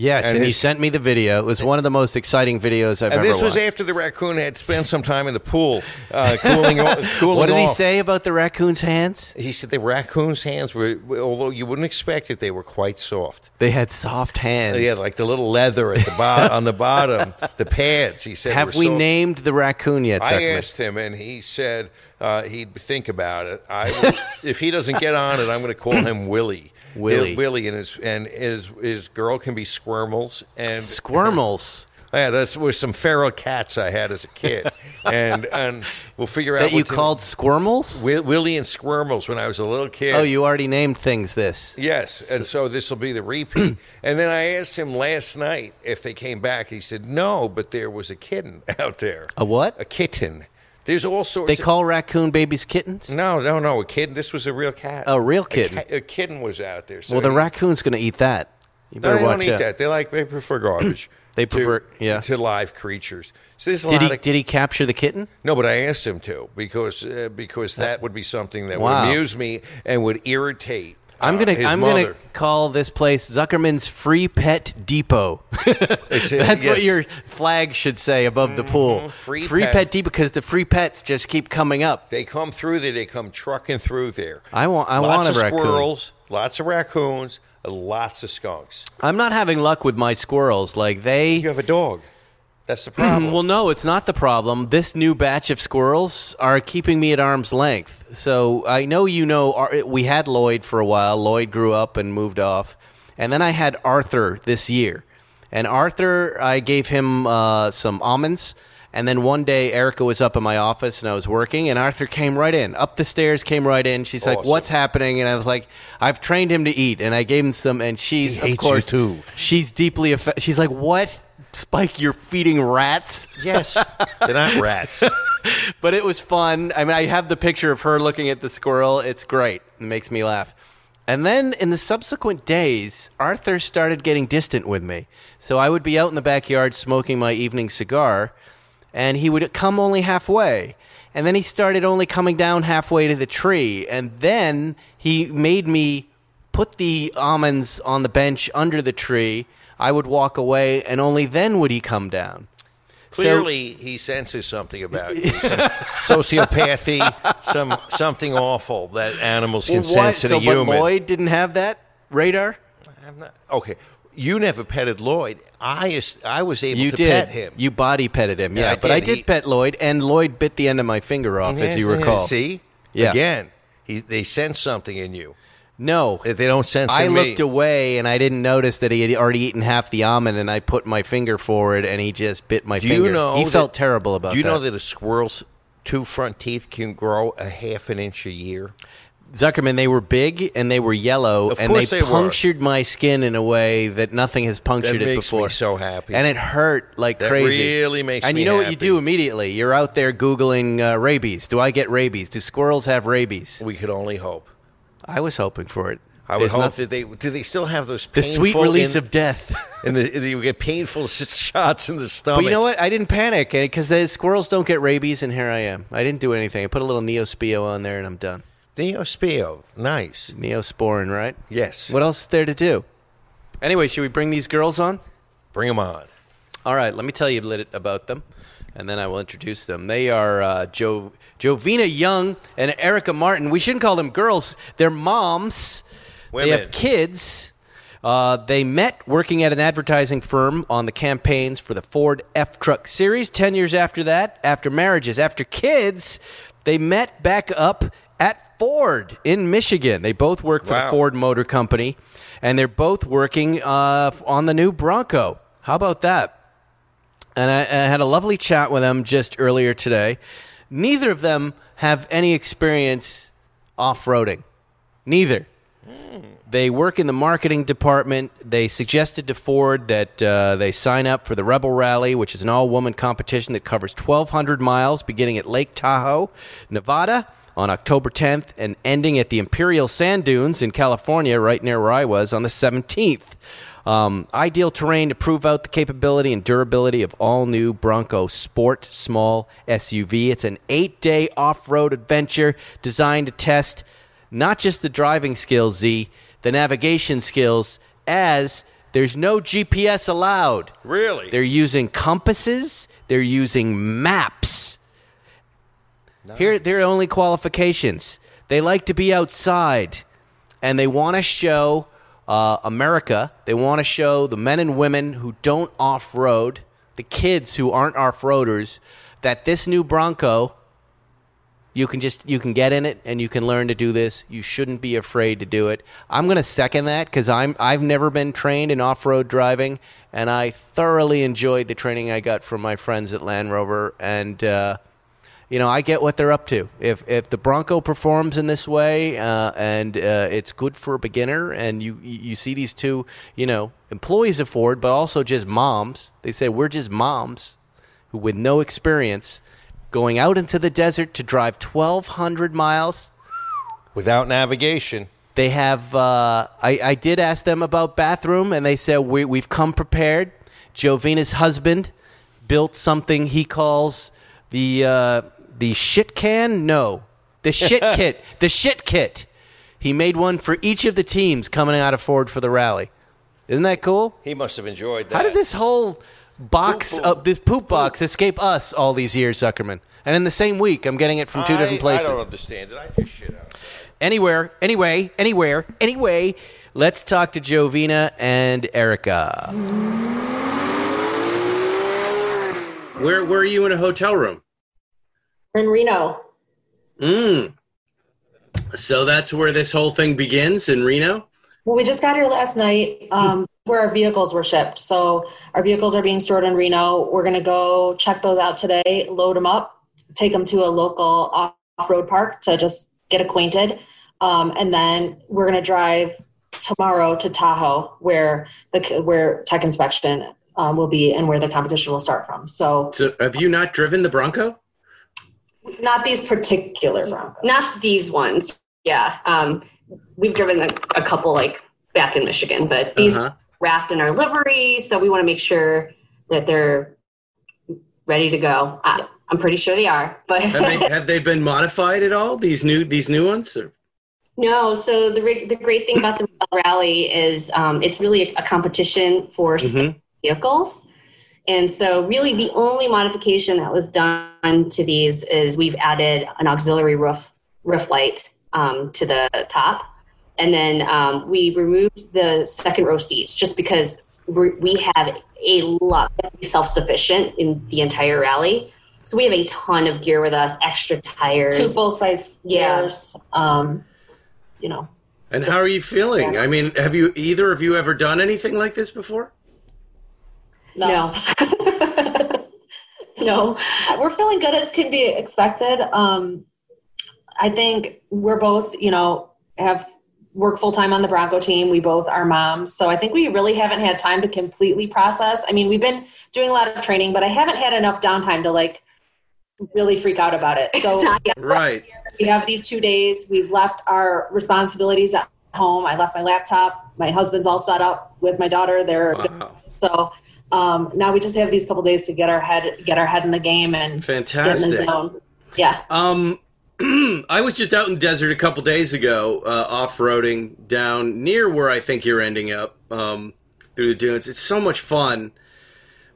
Yes, and, And he sent me the video. It was one of the most exciting videos I've ever. And ever this was watched. after the raccoon had spent some time in the pool, uh, cooling, cooling what did he say about the raccoon's hands? He said the raccoon's hands were, although you wouldn't expect it, they were quite soft. They had soft hands. Yeah, like the little leather at the bottom, on the bottom, the pads. He said. Have were we soft. named the raccoon yet, I asked him, and he said uh, he'd think about it. I will, if he doesn't get on it, I'm going to call him Willie. Willie. Willie, and his and his his girl can be Squirmels and Squirmels. Yeah, those were some feral cats I had as a kid, and and we'll figure out That you called Squirmels? Wi- Willie and Squirmels when I was a little kid. Oh, you already named things this. Yes, and so this will be the repeat. and then I asked him last night if they came back. He said no, but there was a kitten out there. A what? A kitten. There's all sorts. They of- call raccoon babies kittens? no, no, no. A kitten. This was a real cat. A real A kitten. ca- A, kitten was out there. So Well, the he- raccoon's going to eat that. You better No, they watch don't eat out. that. They like they prefer garbage. They to- prefer- yeah. to live creatures. So there's a Did lot he of did he capture the kitten? No, but I asked him to because uh, because that would be something that Wow. would amuse me and would irritate. I'm uh, gonna his I'm mother. gonna call this place Zuckerman's Free Pet Depot. It's, That's what your flag should say above the pool. Free pet. pet. Depot because the free pets just keep coming up. They come through there. They come trucking through there. I want- I lots want a of raccoon. squirrels, lots of raccoons, lots of skunks. I'm not having luck with my squirrels. Like they You have a dog. That's the problem. Well, no, it's not the problem. This new batch of squirrels are keeping me at arm's length. So I know you know Ar- we had Lloyd for a while. Lloyd grew up and moved off, and then I had Arthur this year. And Arthur, I gave him uh, some almonds. And then one day, Erica was up in my office and I was working, and Arthur came right in, up the stairs, came right in. She's like, Awesome. "What's happening?" And I was like, "I've trained him to eat," and I gave him some. And she's, He of hates you course, too. she's deeply affected. She's like, "What, Spike? You're feeding rats?" yes, they're not rats. but it was fun. I mean, I have the picture of her looking at the squirrel. It's great. It makes me laugh. And then in the subsequent days, Arthur started getting distant with me. So I would be out in the backyard smoking my evening cigar, and he would come only halfway. And then he started only coming down halfway to the tree. And then he made me put the almonds on the bench under the tree. I would walk away, and only then would he come down. So- Clearly, he senses something about you. Some sociopathy, some something awful that animals can Well, sense in so, a human. But Lloyd didn't have that radar. Not, okay, you never petted Lloyd. I I was able You to did. pet him. You body petted him. Yeah, Yeah, I but I did. He- pet Lloyd, and Lloyd bit the end of my finger off, mm-hmm, as you mm-hmm. recall. See, Yeah. again, he, they sense something in you. No, they don't sense I in me. looked away and I didn't notice that he had already eaten half the almond, and I put my finger forward, and he just bit my Do finger. you know he that- felt terrible about that? Do you that. know that a squirrel's two front teeth can grow a half an inch a year? Zuckerman, they were big and they were yellow, Of and they, they were. punctured my skin in a way that nothing has punctured it makes me before. so happy. and it hurt like That crazy. really makes And you know what you do immediately? You're out there googling uh, rabies. Do I get rabies? Do squirrels have rabies? We could only hope. I was hoping for it. I would There's hope nothing- that they do. They still have those the painful sweet release in, of death. and the, you get painful s- shots in the stomach. But you know what? I didn't panic eh, because the squirrels don't get rabies, and here I am. I didn't do anything. I put a little Neospio on there, and I'm done. Neospio, nice. Neosporin, right? Yes. What else is there to do? Anyway, should we bring these girls on? Bring them on. All right, let me tell you a little about them, and then I will introduce them. They are uh, jo- Jovina Young and Erica Martin. We shouldn't call them girls; they're moms. They have kids. Uh, they met working at an advertising firm on the campaigns for the Ford F Truck Series. Ten years after that, after marriages, after kids, they met back up at Ford in Michigan. They both work for the Ford Motor Company, and they're both working uh, on the new Bronco. How about that? And I, I had a lovely chat with them just earlier today. Neither of them have any experience off roading. Neither. They work in the marketing department. They suggested to Ford that uh, they sign up for the Rebelle Rally, which is an all woman competition that covers 1,200 miles beginning at Lake Tahoe, Nevada, on October 10th and ending at the Imperial Sand Dunes in California, right near where I was, on the 17th. Um, ideal terrain to prove out the capability and durability of all new Bronco Sport Small SUV. It's an eight day off road adventure designed to test not just the driving skills, Z, the navigation skills as there's no GPS allowed. Really? They're using compasses, they're using maps. Here, there are only qualifications. They like to be outside, and they want to show uh, America. They want to show the men and women who don't off road, the kids who aren't off roaders, that this new Bronco, you can just you can get in it and you can learn to do this. You shouldn't be afraid to do it. I'm going to second that because I'm I've never been trained in off road driving, and I thoroughly enjoyed the training I got from my friends at Land Rover and. Uh, you know, I get what they're up to. If if the Bronco performs in this way, uh, and uh, it's good for a beginner, and you you see these two, you know, employees of Ford, but also just moms. They say we're just moms who, with no experience, going out into the desert to drive twelve hundred miles. Without navigation. They have. Uh, I I did ask them about bathroom, and they said we we've come prepared. Jovina's husband built something he calls the uh, the shit can? No. The shit kit. The shit kit. He made one for each of the teams coming out of Ford for the rally. Isn't that cool? He must have enjoyed that. How did this whole box Poop, of poop. this poop box escape us all these years, Zuckerman? And in the same week, I'm getting it from two I- different places. I don't understand it. I just shit out. Anywhere, anyway, anywhere, anyway. Let's talk to Jovina and Erica. Where where are you in a hotel room? In Reno. Mm. So that's where this whole thing begins in Reno. Well, we just got here last night um, where our vehicles were shipped. So our vehicles are being stored in Reno. We're going to go check those out today, load them up, take them to a local off road park to just get acquainted. Um, and then we're going to drive tomorrow to Tahoe where the where tech inspection um, will be and where the competition will start from. So So have you not driven the Bronco? Not these particular Broncos. Not these ones. Yeah. Um, we've driven a, a couple like back in Michigan, but these Uh-huh. wrapped in our livery. So we want to make sure that they're ready to go. I, I'm pretty sure they are, but Have they have they been modified at all? These new these new ones? Or? no. So the the great thing about the rally is um, it's really a, a competition for Mhm. vehicles. And so, really, the only modification that was done to these is we've added an auxiliary roof roof light um, to the top, and then um, we removed the second row seats just because we we have a lot self sufficient in the entire rally. So we have a ton of gear with us, extra tires. Two full size Yeah. Um, you know, And how are you feeling? I mean, have you either of you ever done anything like this before? No, no. we're feeling good as could be expected. Um, I think we're both, you know, have work full time on the Bronco team. We both are moms, so I think we really haven't had time to completely process. I mean, we've been doing a lot of training, but I haven't had enough downtime to like really freak out about it. So Right. we have these two days. We've left our responsibilities at home. I left my laptop. My husband's all set up with my daughter. They're Wow. so um, now we just have these couple days to get our head get our head in the game and get in the Fantastic. zone. Yeah. Um, I was just out in the desert a couple days ago, uh, off roading down near where I think you're ending up um, through the dunes. It's so much fun.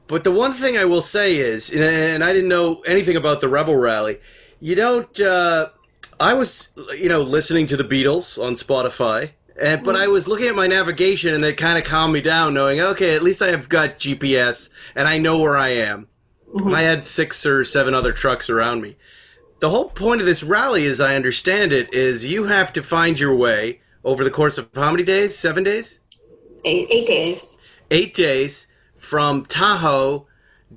But the one thing I will say is, and- and I didn't know anything about the Rebelle Rally. You don't. Uh, I was, you know, listening to the Beatles on Spotify, and but I was looking at my navigation, and it kind of calmed me down, knowing okay, at least I have got GPS and I know where I am. And I had six or seven other trucks around me the whole point of this rally, as I understand it, is you have to find your way over the course of how many days? Seven days? Eight, eight days. Eight days from Tahoe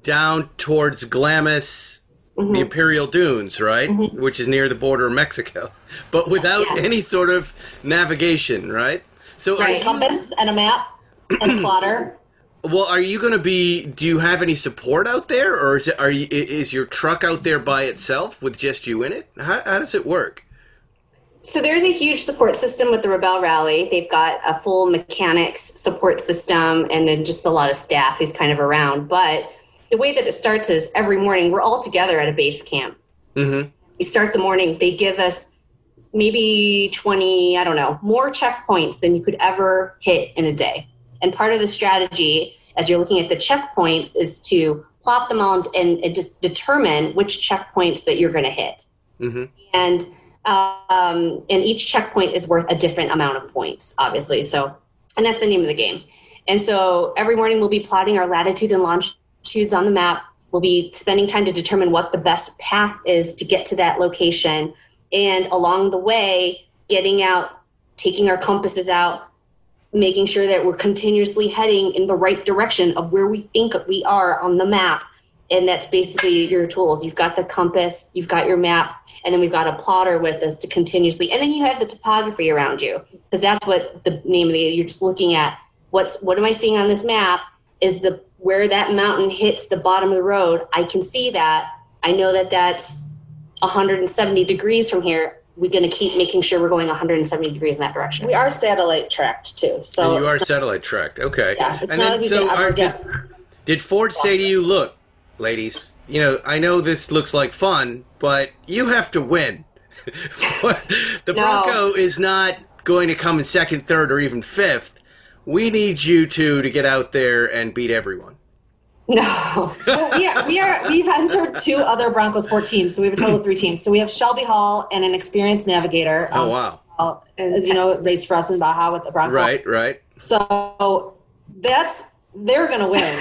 down towards Glamis, the mm-hmm. Imperial Dunes, right? Mm-hmm. Which is near the border of Mexico, but without Yeah. any sort of navigation, right? So, Right. you, Compass and a map and a plotter. well, are you going to be? Do you have any support out there, or is it? Are you? Is your truck out there by itself with just you in it? How, how does it work? So there's a huge support system with the Rebelle Rally. They've got a full mechanics support system and then just a lot of staff who's kind of around. But the way that it starts is every morning we're all together at a base camp. Mm-hmm. We start the morning. They give us maybe 20, I don't know, more checkpoints than you could ever hit in a day. And part of the strategy, as you're looking at the checkpoints, is to plop them on and, and just determine which checkpoints that you're going to hit. Mm-hmm. And um, and each checkpoint is worth a different amount of points, obviously. So, and that's the name of the game. And so every morning we'll be plotting our latitude and on the map. We'll be spending time to determine what the best path is to get to that location. And along the way, getting out, taking our compasses out, making sure that we're continuously heading in the right direction of where we think we are on the map and that's basically your tools. You've got the compass, you've got your map, and then we've got a plotter with us to continuously, and then you have the topography around you because that's what the name of the. You're just looking at what's what am I seeing on this map? Is the where that mountain hits the bottom of the road? I can see that. I know that that's 170 degrees from here. We're going to keep making sure we're going 170 degrees in that direction. We are satellite tracked too, so and you are not- satellite tracked. Okay. Yeah, it's and not like we can ever are- get- did, did Ford say to you, "Look, ladies, you know, I know this looks like fun, but you have to win. the No. Bronco is not going to come in second, third, or even fifth. We need you two to get out there and beat everyone." no. well, we are, we are we've entered two other Bronco Sport teams, so we have a total of three teams. So we have Shelby Hall and an experienced navigator. Oh um, wow! As you know, raced for us in Baja with the Bronco. Right, right. So that's they're going to win.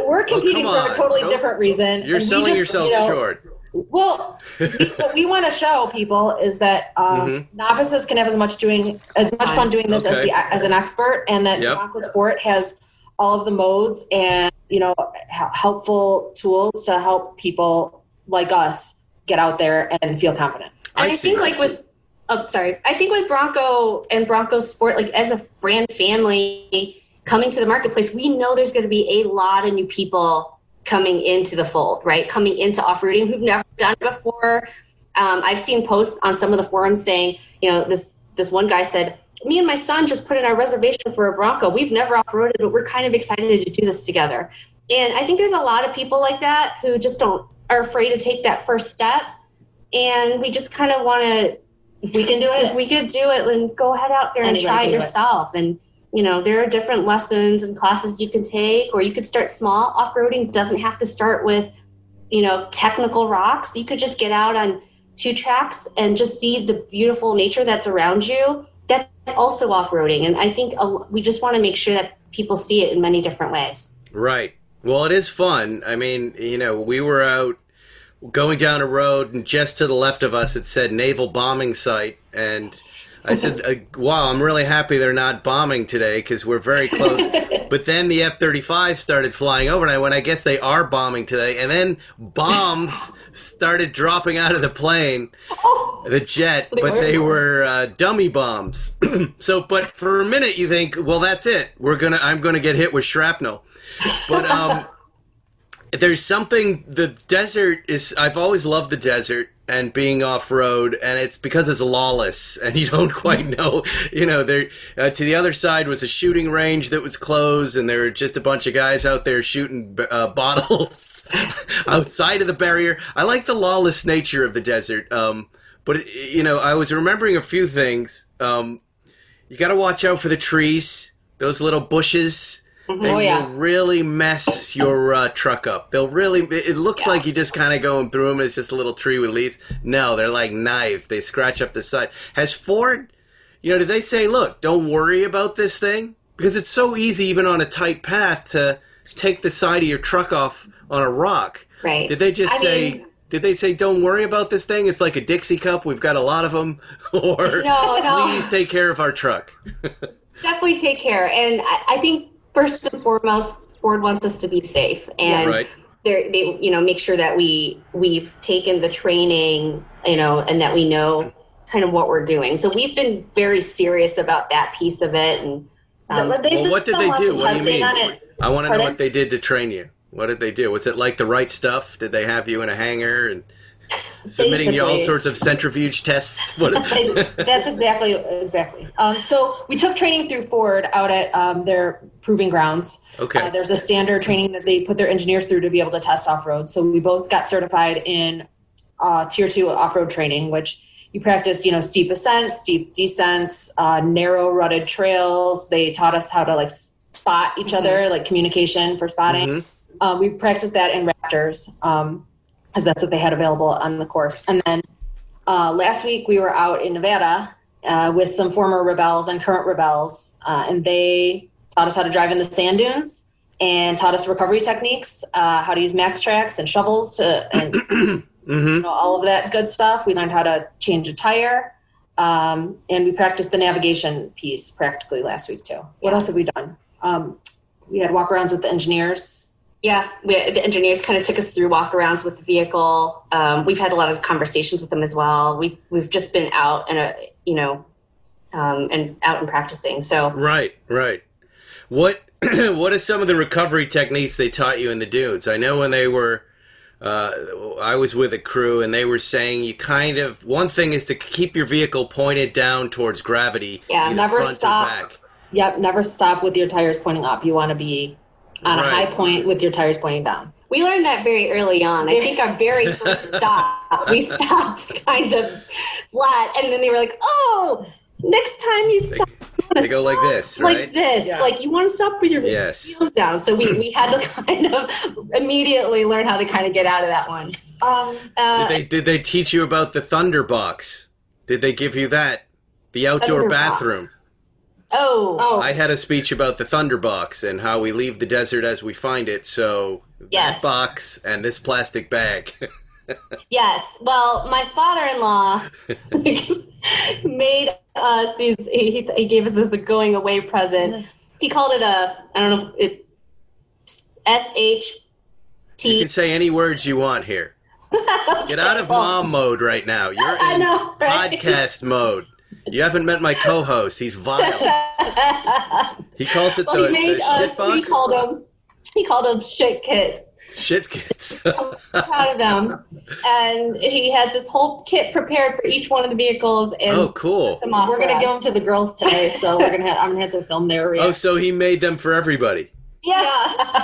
We're competing come for a totally Don't- different reason. You're selling just, yourself you know, short. Well, we, what we want to show people is that um, Mhm. novices can have as much doing as much fun doing this Okay. as the as an expert, and that Yep. Bronco Sport has all of the modes and you know helpful tools to help people like us get out there and feel confident. And I, see. think like with oh sorry, I think with Bronco and Bronco Sport, like as a brand family coming to the marketplace, we know there's going to be a lot of new people coming into the fold, right? Coming into off-roading who've never done it before. Um, I've seen posts on some of the forums saying, you know, this this one guy said, "Me and my son just put in our reservation for a Bronco. We've never off-roaded, but we're kind of excited to do this together." And I think there's a lot of people like that who just don't are afraid to take that first step and we just kind of want to If we can do it, if we could do it then go ahead out there and Anybody try it do it. yourself and you know there are different lessons and classes you can take or you could start small off-roading doesn't have to start with you know technical rocks you could just get out on two tracks and just see the beautiful nature that's around you that's also off-roading and i think we just want to make sure that people see it in many different ways Right. Well, it is fun. I mean, you know, we were out going down a road, and just to the left of us, it said naval bombing site, and I said, uh, "Wow, I'm really happy they're not bombing today because we're very close." but then the F-35 started flying over, and I went, "I guess they are bombing today." And then bombs started dropping out of the plane, the jet, they but were they were uh, dummy bombs. so, but for a minute, you think, "Well, that's it. We're gonna. I'm gonna get hit with shrapnel." But um, there's something. The desert is. I've always loved the desert and being off road, and it's because it's lawless, and you don't quite know. You know, there uh, to the other side was a shooting range that was closed, and there were just a bunch of guys out there shooting uh, bottles outside of the barrier. I like the lawless nature of the desert. Um, but you know, I was remembering a few things. Um, you got to watch out for the trees. Those little bushes. They Oh, yeah. will really mess your uh, truck up. They'll really. It it looks like you're just kind of going through them. It's just a little tree with leaves. No, they're like knives. They scratch up the side. Has Ford? You know, did they say, "Look, don't worry about this thing"? Because it's so easy, even on a tight path, to take the side of your truck off on a rock. right Did they just I say? mean- did they say, "Don't worry about this thing"? It's like a Dixie cup. We've got a lot of them. Or No, no. please take care of our truck. definitely take care. And I, I think first and foremost, Ford wants us to be safe, and Right. they're, you know make sure that we we've taken the training, you know, and that we know kind of what we're doing. So we've been very serious about that piece of it. And um, Well, what did they do? What do you mean? I want to know Pardon? what they did to train you. What did they do? Was it like the right stuff? Did they have you in a hangar and submitting you all sorts of centrifuge tests? That's exactly exactly. Um, so we took training through Ford out at um, their proving grounds. Okay. Uh, there's a standard training that they put their engineers through to be able to test off road. So we both got certified in uh, tier two off road training, which you practice, you know, steep ascents, steep descents, uh, narrow rutted trails. They taught us how to like spot each Mm-hmm. other, like communication for spotting. Mhm. Um, we practiced that in Raptors because that's what they had available on the course. And then uh, last week we were out in Nevada uh, with some former rebels and current rebels, uh, and they taught us how to drive in the sand dunes and taught us recovery techniques, uh, how to use Maxtrax and shovels to and you know, all of that good stuff. We learned how to change a tire. Um, and we practiced the navigation piece practically last week too. What else have we done? Um, we had walk arounds with the engineers. Yeah, we, the engineers kind of took us through walkarounds with the vehicle. Um, we've had a lot of conversations with them as well. We've we've just been out and a you know, um, and out and practicing. So Right, right. What what are some of the recovery techniques they taught you in the dunes? I know when they were uh, I was with a crew and they were saying you kind of one thing is to keep your vehicle pointed down towards gravity. Yeah, never stop. Yep, never stop with your tires pointing up. You want to be on Right. a high point with your tires pointing down. we learned that very early on. I think our very first stop, we stopped kind of flat, and then they were like, "Oh, next time you stop." wanna they go like this, right? Like this, like you want to stop with your Yes. wheels down. So we, we had to kind of immediately learn how to kind of get out of that one. Um, Uh, Did they did they teach you about the Thunderbox? Did they give you that? The outdoor Thunderbox. bathroom. Oh, oh, I had a speech about the Thunderbox and how we leave the desert as we find it. So Yes. that box and this plastic bag. Yes. Well, my father-in-law made us these. He, he gave us this a going away present. He called it a. I don't know. if It S H you can say any words you want here. Get out of mom mode right now. You're I in know, right? podcast mode. You haven't met my co-host. He's vile. He calls it Well, the, he made the us. shit He called them. He called them shit kits. Shit kits. Proud of them. And he has this whole kit prepared for each one of the vehicles. And oh, cool. them off we're gonna us. give them to the girls today, so we're gonna. Have, I'm gonna have to film their Oh, so he made them for everybody. Yeah.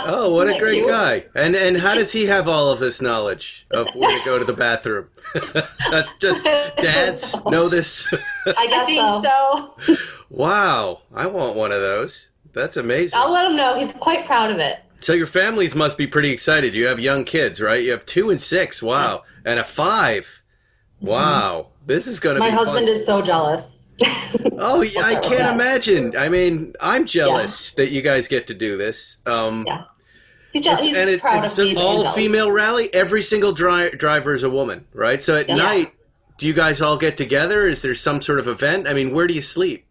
Oh, what a great guy! And and how does he have all of this knowledge of where to go to the bathroom? That's just dads know this. I guess I think so. so. wow, I want one of those. That's amazing. I'll let him know. He's quite proud of it. So your families must be pretty excited. You have young kids, right? You have two and six. Wow, and a five. Wow, mm-hmm. this is going to My be My husband fun. is so jealous. Oh, yeah, I can't was- imagine. I mean, I'm jealous that you guys get to do this. Um, Yeah. He's, jealous. It's, he's and it, proud it's of me. an all-female rally. Every single dri- driver is a woman, right? So at Yeah. night, do you guys all get together? Is there some sort of event? I mean, where do you sleep?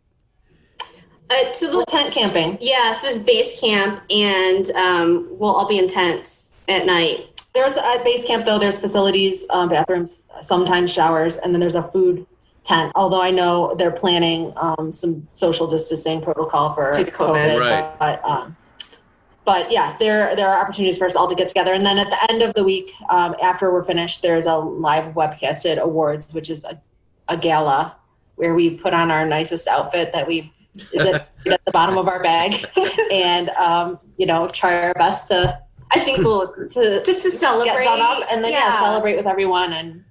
Uh, to the tent camping. Yeah, so there's base camp, and um, we'll all be in tents at night. There's at base camp though. There's facilities, um, bathrooms, sometimes showers, and then there's a food tent. Although I know they're planning um, some social distancing protocol for To COVID. Right. But, um, but yeah, there there are opportunities for us all to get together. And then at the end of the week, um, after we're finished, there's a live webcasted awards, which is a, a gala where we put on our nicest outfit that we is at, at the bottom of our bag, and um, you know try our best to. I think we'll to Just to celebrate. get done up and then yeah. celebrate with everyone and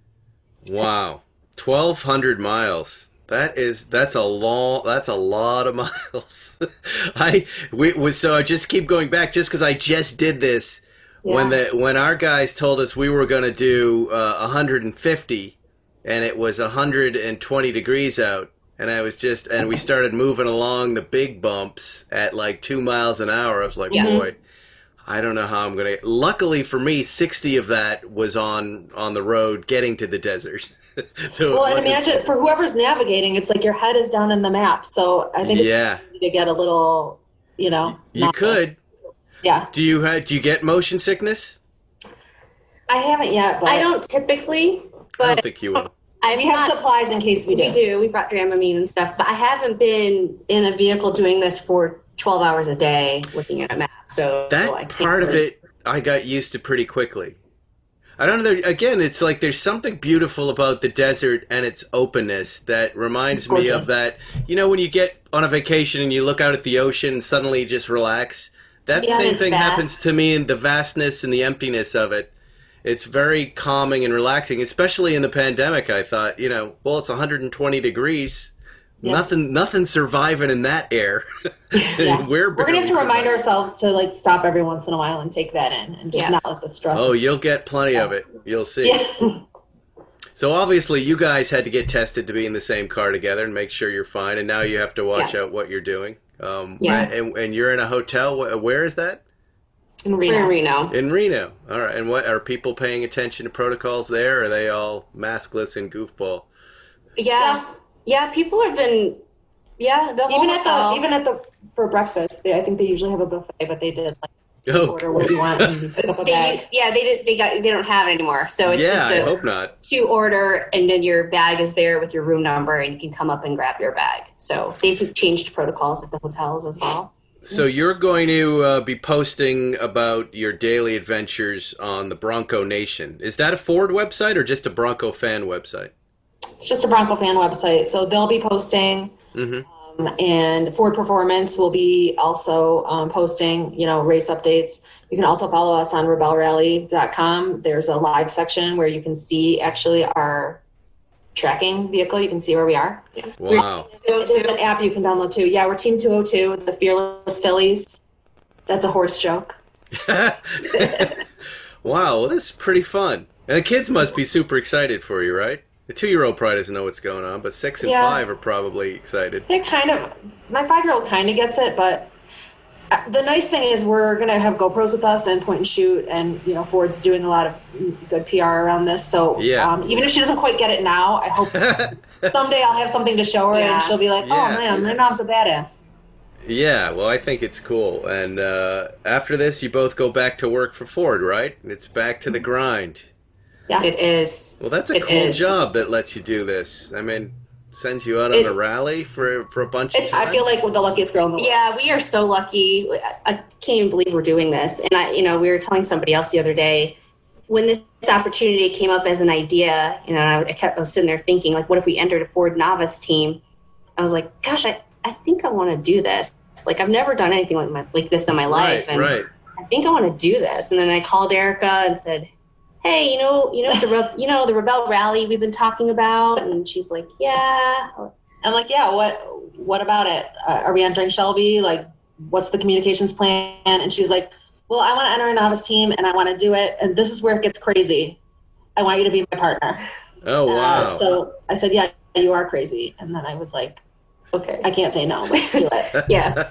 Wow, twelve hundred miles. That is that's a long that's a lot of miles. I we was so I just keep going back just because I just did this when the when our guys told us we were going to do uh, 150 and it was 120 degrees out and I was just and we started moving along the big bumps at like two miles an hour. I was like, Yeah. boy. I don't know how I'm gonna. Luckily for me, sixty of that was on on the road getting to the desert. so well and imagine for whoever's navigating it's like your head is down in the map so i think yeah, it's easy to get a little you know you not- could. yeah Do you ha- do you get motion sickness? i haven't yet but I don't typically, I don't but think you will. I've we have not- supplies in case we do We do. We brought Dramamine and stuff, but I haven't been in a vehicle doing this for 12 hours a day looking at a map. So That I part of it, I got used to pretty quickly. I don't know. there- Again, it's like there's something beautiful about the desert and its openness that reminds me of that. You know, when you get on a vacation and you look out at the ocean and suddenly you just relax. That Yeah, same thing vast. happens to me in the vastness and the emptiness of it. it's very calming and relaxing, especially in the pandemic. I thought, you know, well, it's 120 degrees. Yeah. Nothing, nothing surviving in that air. Yeah. We're, We're gonna have to barely remind ourselves to like stop every once in a while and take that in and just Yeah. not let the stress. Oh, you'll get plenty of it. You'll see. yeah. So obviously, you guys had to get tested to be in the same car together and make sure you're fine. And now you have to watch Yeah. out what you're doing. Um, Yeah. And, and you're in a hotel. Where is that? in We're in Reno. Reno. In Reno. All right. And what are people paying attention to protocols there? Or are they all maskless and goofball? Yeah. Yeah, People have been. Yeah, the whole Even at hotel. the even at the for breakfast, they, I think they usually have a buffet, but they did like Oh, order what you want and pick up a They, yeah, they did. They got. They don't have it anymore. So it's yeah. just I a hope not. to order, and then your bag is there with your room number, and you can come up and grab your bag. So they've changed protocols at the hotels as well. So you're going to uh, be posting about your daily adventures on the Bronco Nation. Is that a Ford website or just a Bronco fan website? It's just a Bronco fan website, so they'll be posting. Mhm. Um, and Ford Performance will be also um, posting, you know, race updates. You can also follow us on rebellerally.com. There's a live section where you can see actually our tracking vehicle. You can see where we are. Wow. There's an app you can download too. Yeah, we're Team 202, the Fearless Fillies. That's a horse joke. wow, well, this is pretty fun. And the kids must be super excited for you, right? The two-year-old probably doesn't know what's going on, but six and Yeah. five are probably excited. It kind of, my five year old kind of gets it, but uh, the nice thing is we're going to have GoPros with us and point and shoot, and you know Ford's doing a lot of good PR around this. So Yeah. um, even if she doesn't quite get it now, I hope someday I'll have something to show her, Yeah. and she'll be like, "Oh Yeah. man, my mom's a badass." yeah, well, I think it's cool. And uh, after this, you both go back to work for Ford, right? It's back to the grind. Yeah. It is. Well, that's a It cool is. job that lets you do this. I mean, sends you out on It- a rally for for a bunch It's. of time. I feel like we're the luckiest girl in the world. Yeah, we are so lucky. I I can't even believe we're doing this. And I, you know, we were telling somebody else the other day when this opportunity came up as an idea. You know, I, I kept I was sitting there thinking, like, what if we entered a Ford novice team? I was like, gosh, I, I think I want to do this. Like, I've never done anything like my, like this in my life, right, and right. I think I want to do this. And then I called Erica and said, Hey, you know, you know the Re- you know the Rebelle Rally we've been talking about, and she's like, Yeah, I'm like, yeah. What? What about it? Uh, are we entering Shelby? Like, what's the communications plan? And she's like, well, I want to enter a novice team, and I want to do it. And this is where it gets crazy. I want you to be my partner. Oh Uh, wow. so I said, yeah, you are crazy. And then I was like, okay. I can't say no. Let's do it. Yeah.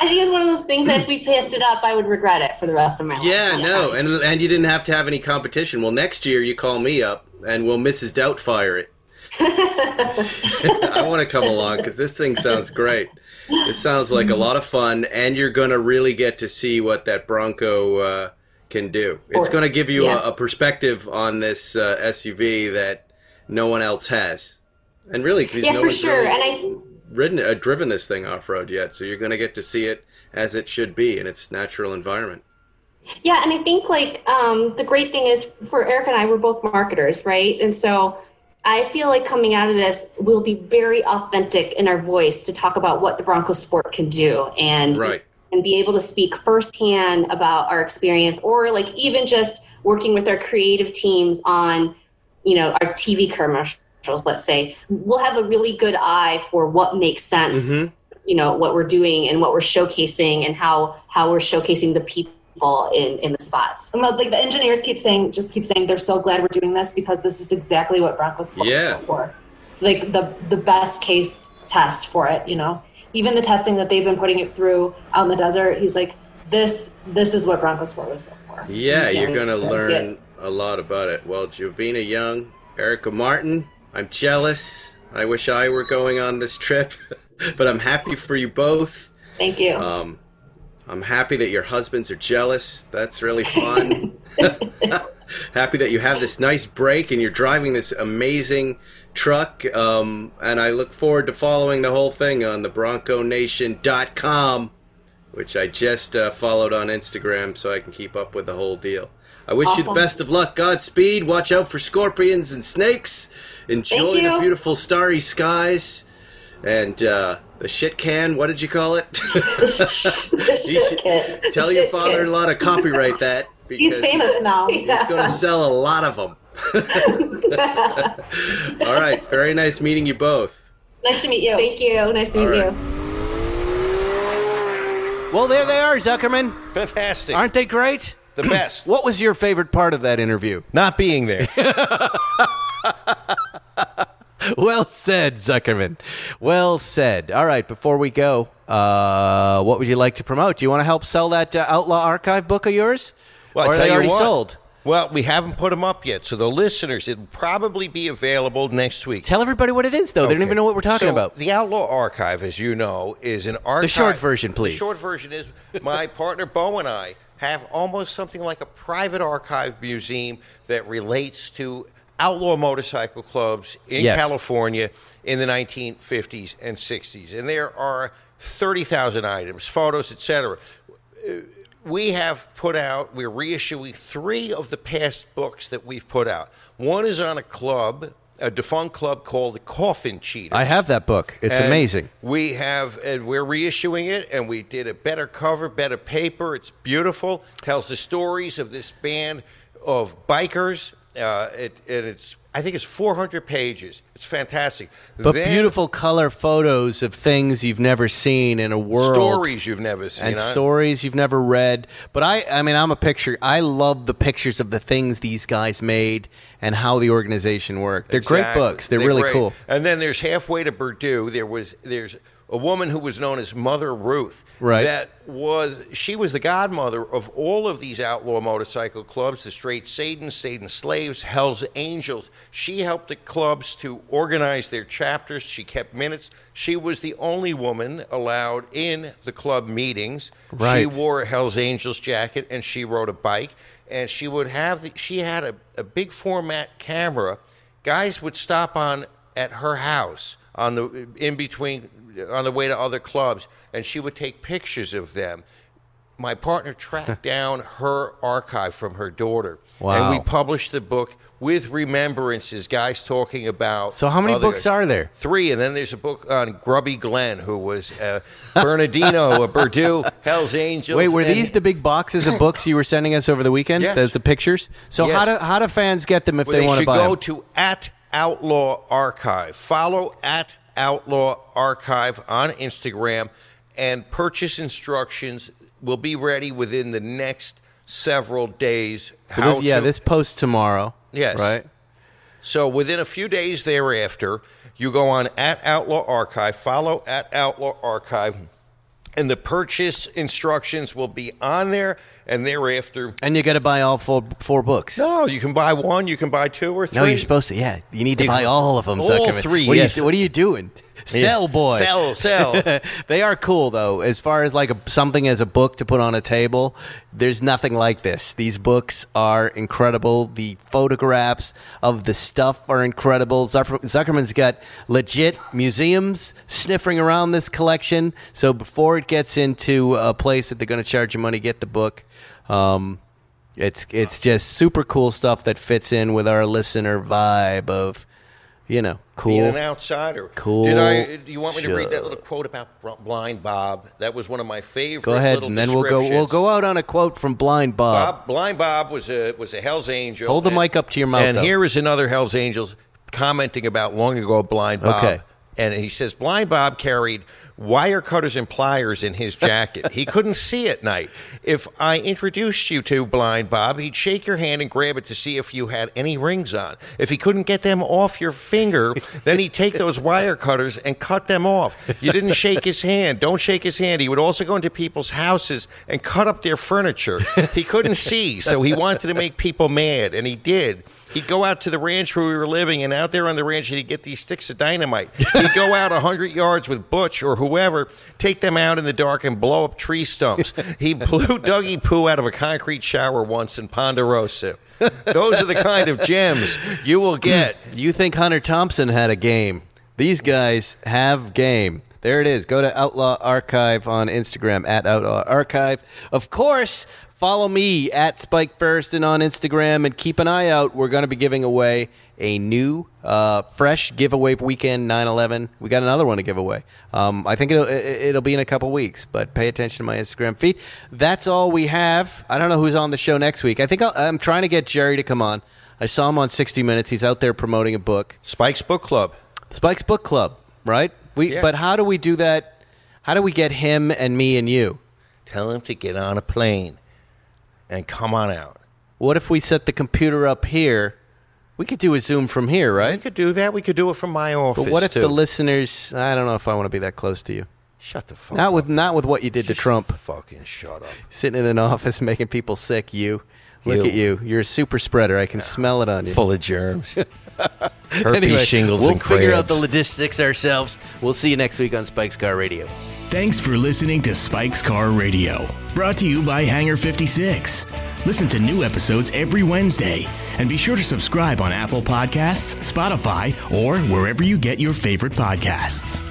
I think it's one of those things that if we passed it up, I would regret it for the rest of my life. yeah, no, and and you didn't have to have any competition. Well, next year you call me up, and we'll Mrs. Doubtfire it. I want to come along because this thing sounds great. It sounds like a lot of fun, and you're going to really get to see what that Bronco uh, can do. It's going to give you Yeah. a, a perspective on this uh, SUV that no one else has, and really, 'cause Yeah, no for one's sure. really And I ridden, uh, driven this thing off road yet. So you're going to get to see it as it should be in its natural environment. Yeah, and I think like um, the great thing is for Eric and I, we're both marketers, right? And so I feel like coming out of this, we'll be very authentic in our voice to talk about what the Bronco Sport can do, and Right. and be able to speak firsthand about our experience, or like even just working with our creative teams on, you know, our TV commercials. Let's say we'll have a really good eye for what makes sense Mhm. you know what we're doing and what we're showcasing and how how we're showcasing the people in in the spots And like the engineers keep saying, just keep saying, they're so glad we're doing this because this is exactly what Broncos Sport Yeah. for. It's like the the best case test for it. You know, even the testing that they've been putting it through out in the desert. He's like, this this is what Broncos Sport was built for. Yeah, You you're going to learn a lot about it. Well, Jovina Young, Erica Martin, I'm jealous. I wish I were going on this trip, but I'm happy for you both. Thank you. Um, I'm happy that your husbands are jealous. That's really fun. happy that you have this nice break and you're driving this amazing truck. Um, and I look forward to following the whole thing on the BroncoNation.com, which I just uh, followed on Instagram so I can keep up with the whole deal. I wish you the best of luck. Godspeed. Watch out for scorpions and snakes. Enjoy the beautiful starry skies. And uh, the shit can, what did you call it? The You shit should- kit. Tell The your shit father-in-law to copyright that. because He's because famous now. He's going to sell a lot of them. All right. Very nice meeting you both. Nice to meet you. Thank you. Nice to meet All right. you. Well, there they are, Zuckerman. Fantastic. Aren't they great? the best. What was your favorite part of that interview? Not being there. Well said, Zuckerman. Well said. All right, before we go, uh, what would you like to promote? Do you want to help sell that uh, Outlaw Archive book of yours? Well, I or are they you already what. sold? Well, we haven't put them up yet, so the listeners, it'll probably be available next week. Tell everybody what it is, though. They don't even know what we're talking So, about. The Outlaw Archive, as you know, is an archive. The short version, please. The short version is my partner Bo and I have almost something like a private archive museum that relates to outlaw motorcycle clubs in Yes. California in the 1950s and 60s, and there are 30,000 items, photos, etc uh, we have put out, we're reissuing three of the past books that we've put out. One is on a club, a defunct club called the Coffin Cheaters. I have that book. It's And amazing. We have, and we're reissuing it, and we did a better cover, better paper. It's beautiful. Tells the stories of this band of bikers. Uh, it, it's, I think it's 400 pages. It's fantastic. But Then beautiful color photos of things you've never seen in a world. stories you've never seen. and huh? stories you've never read. But I, I mean, I'm a picture. I love the pictures of the things these guys made and how the organization worked. They're great Exactly. books. They're, really great. cool. And then there's halfway to Berdoo. There was there's a woman who was known as Mother Ruth. Right. That was she was the godmother of all of these outlaw motorcycle clubs, the Straight Satans, Satan Slaves, Hell's Angels. She helped the clubs to organize their chapters. She kept minutes. She was the only woman allowed in the club meetings. Right. She wore a Hell's Angels jacket and she rode a bike. And she would have the, she had a, a big format camera. Guys would stop on at her house on the in between on the way to other clubs, and she would take pictures of them. My partner tracked down her archive from her daughter, Wow. and we published the book with remembrances. Guys talking about. So how many other books are there? Three, and then there's a book on Grubby Glenn, who was uh, Bernardino, a Berdoo, Hell's Angels. Wait, were and- these the big boxes of books you were sending us over the weekend? Yes. That's the pictures. So Yes. how do how do fans get them if Well, they, want to should buy go them? to at Outlaw Archive. Follow at Outlaw Archive on Instagram, and purchase instructions will be ready within the next several days. How this- yeah, to- this post tomorrow. Yes. Right. So within a few days thereafter, you go on at Outlaw Archive, follow at Outlaw Archive, and the purchase instructions will be on there. And thereafter, And you got to buy all four four books. no, you can buy one, you can buy two or three. No, you're supposed to. Yeah, you need to buy all of them. all three, What, yes. are you, what are you doing? Sell, boy. Sell, sell. they are cool though. As far as like a, something as a book to put on a table, there's nothing like this. These books are incredible. The photographs of the stuff are incredible. Zucker- Zuckerman's got legit museums sniffing around this collection. So before it gets into a place that they're going to charge you money, get the book. Um, it's it's just super cool stuff that fits in with our listener vibe of, you know, cool. Being an outsider. Cool Did I? Do you want me to read that little quote about Blind Bob? That was one of my favorite. Go ahead, and then we'll go. We'll go out on a quote from Blind Bob. Bob, Blind Bob was a was a Hell's Angel. Hold the and- mic up to your mouth, And though. here is another Hell's Angels commenting about long ago Blind Bob. Okay. And he says Blind Bob carried wire cutters and pliers in his jacket. he couldn't see at night. If I introduced you to Blind Bob, he'd shake your hand and grab it to see if you had any rings on. If he couldn't get them off your finger, then he'd take those wire cutters and cut them off. You didn't shake his hand. Don't shake his hand. He would also go into people's houses and cut up their furniture. He couldn't see, so he wanted to make people mad, and he did. He'd go out to the ranch where we were living, and out there on the ranch, he'd get these sticks of dynamite. He'd go out a hundred yards with Butch or whoever, take them out in the dark and blow up tree stumps. He blew Dougie Poo out of a concrete shower once in Ponderosa. Those are the kind of gems you will get. You think Hunter Thompson had a game? These guys have game. There it is. Go to Outlaw Archive on Instagram at Outlaw Archive. Of course, Follow me at Spike Feresten on Instagram and keep an eye out. We're going to be giving away a new, uh, fresh giveaway weekend 9 11. We got another one to give away. Um, I think it'll, it- it'll be in a couple weeks, but pay attention to my Instagram feed. That's all we have. I don't know who's on the show next week. I think I'll, I'm trying to get Jerry to come on. I saw him on 60 Minutes. He's out there promoting a book. Spike's Book Club. Spike's Book Club, right? We, Yeah. But how do we do that? How do we get him and me and you? Tell him to get on a plane and come on out. What if we set the computer up here? We could do a Zoom from here, right? We right? could do that. We could do it from my office. But what if too. the listeners? I don't know if I want to be that close to you. Shut the fuck Not up. with not with what you did to Trump, Fucking shut up. sitting in an office making people sick. You look You. at you. You're a super spreader. I can smell it on you. Full of germs. Herpes, Anyway, shingles, we'll and figure out the logistics ourselves. We'll see you next week on Spike's Car Radio. Thanks for listening to Spike's Car Radio, brought to you by Hangar 56. Listen to new episodes every Wednesday, and be sure to subscribe on Apple Podcasts, Spotify, or wherever you get your favorite podcasts.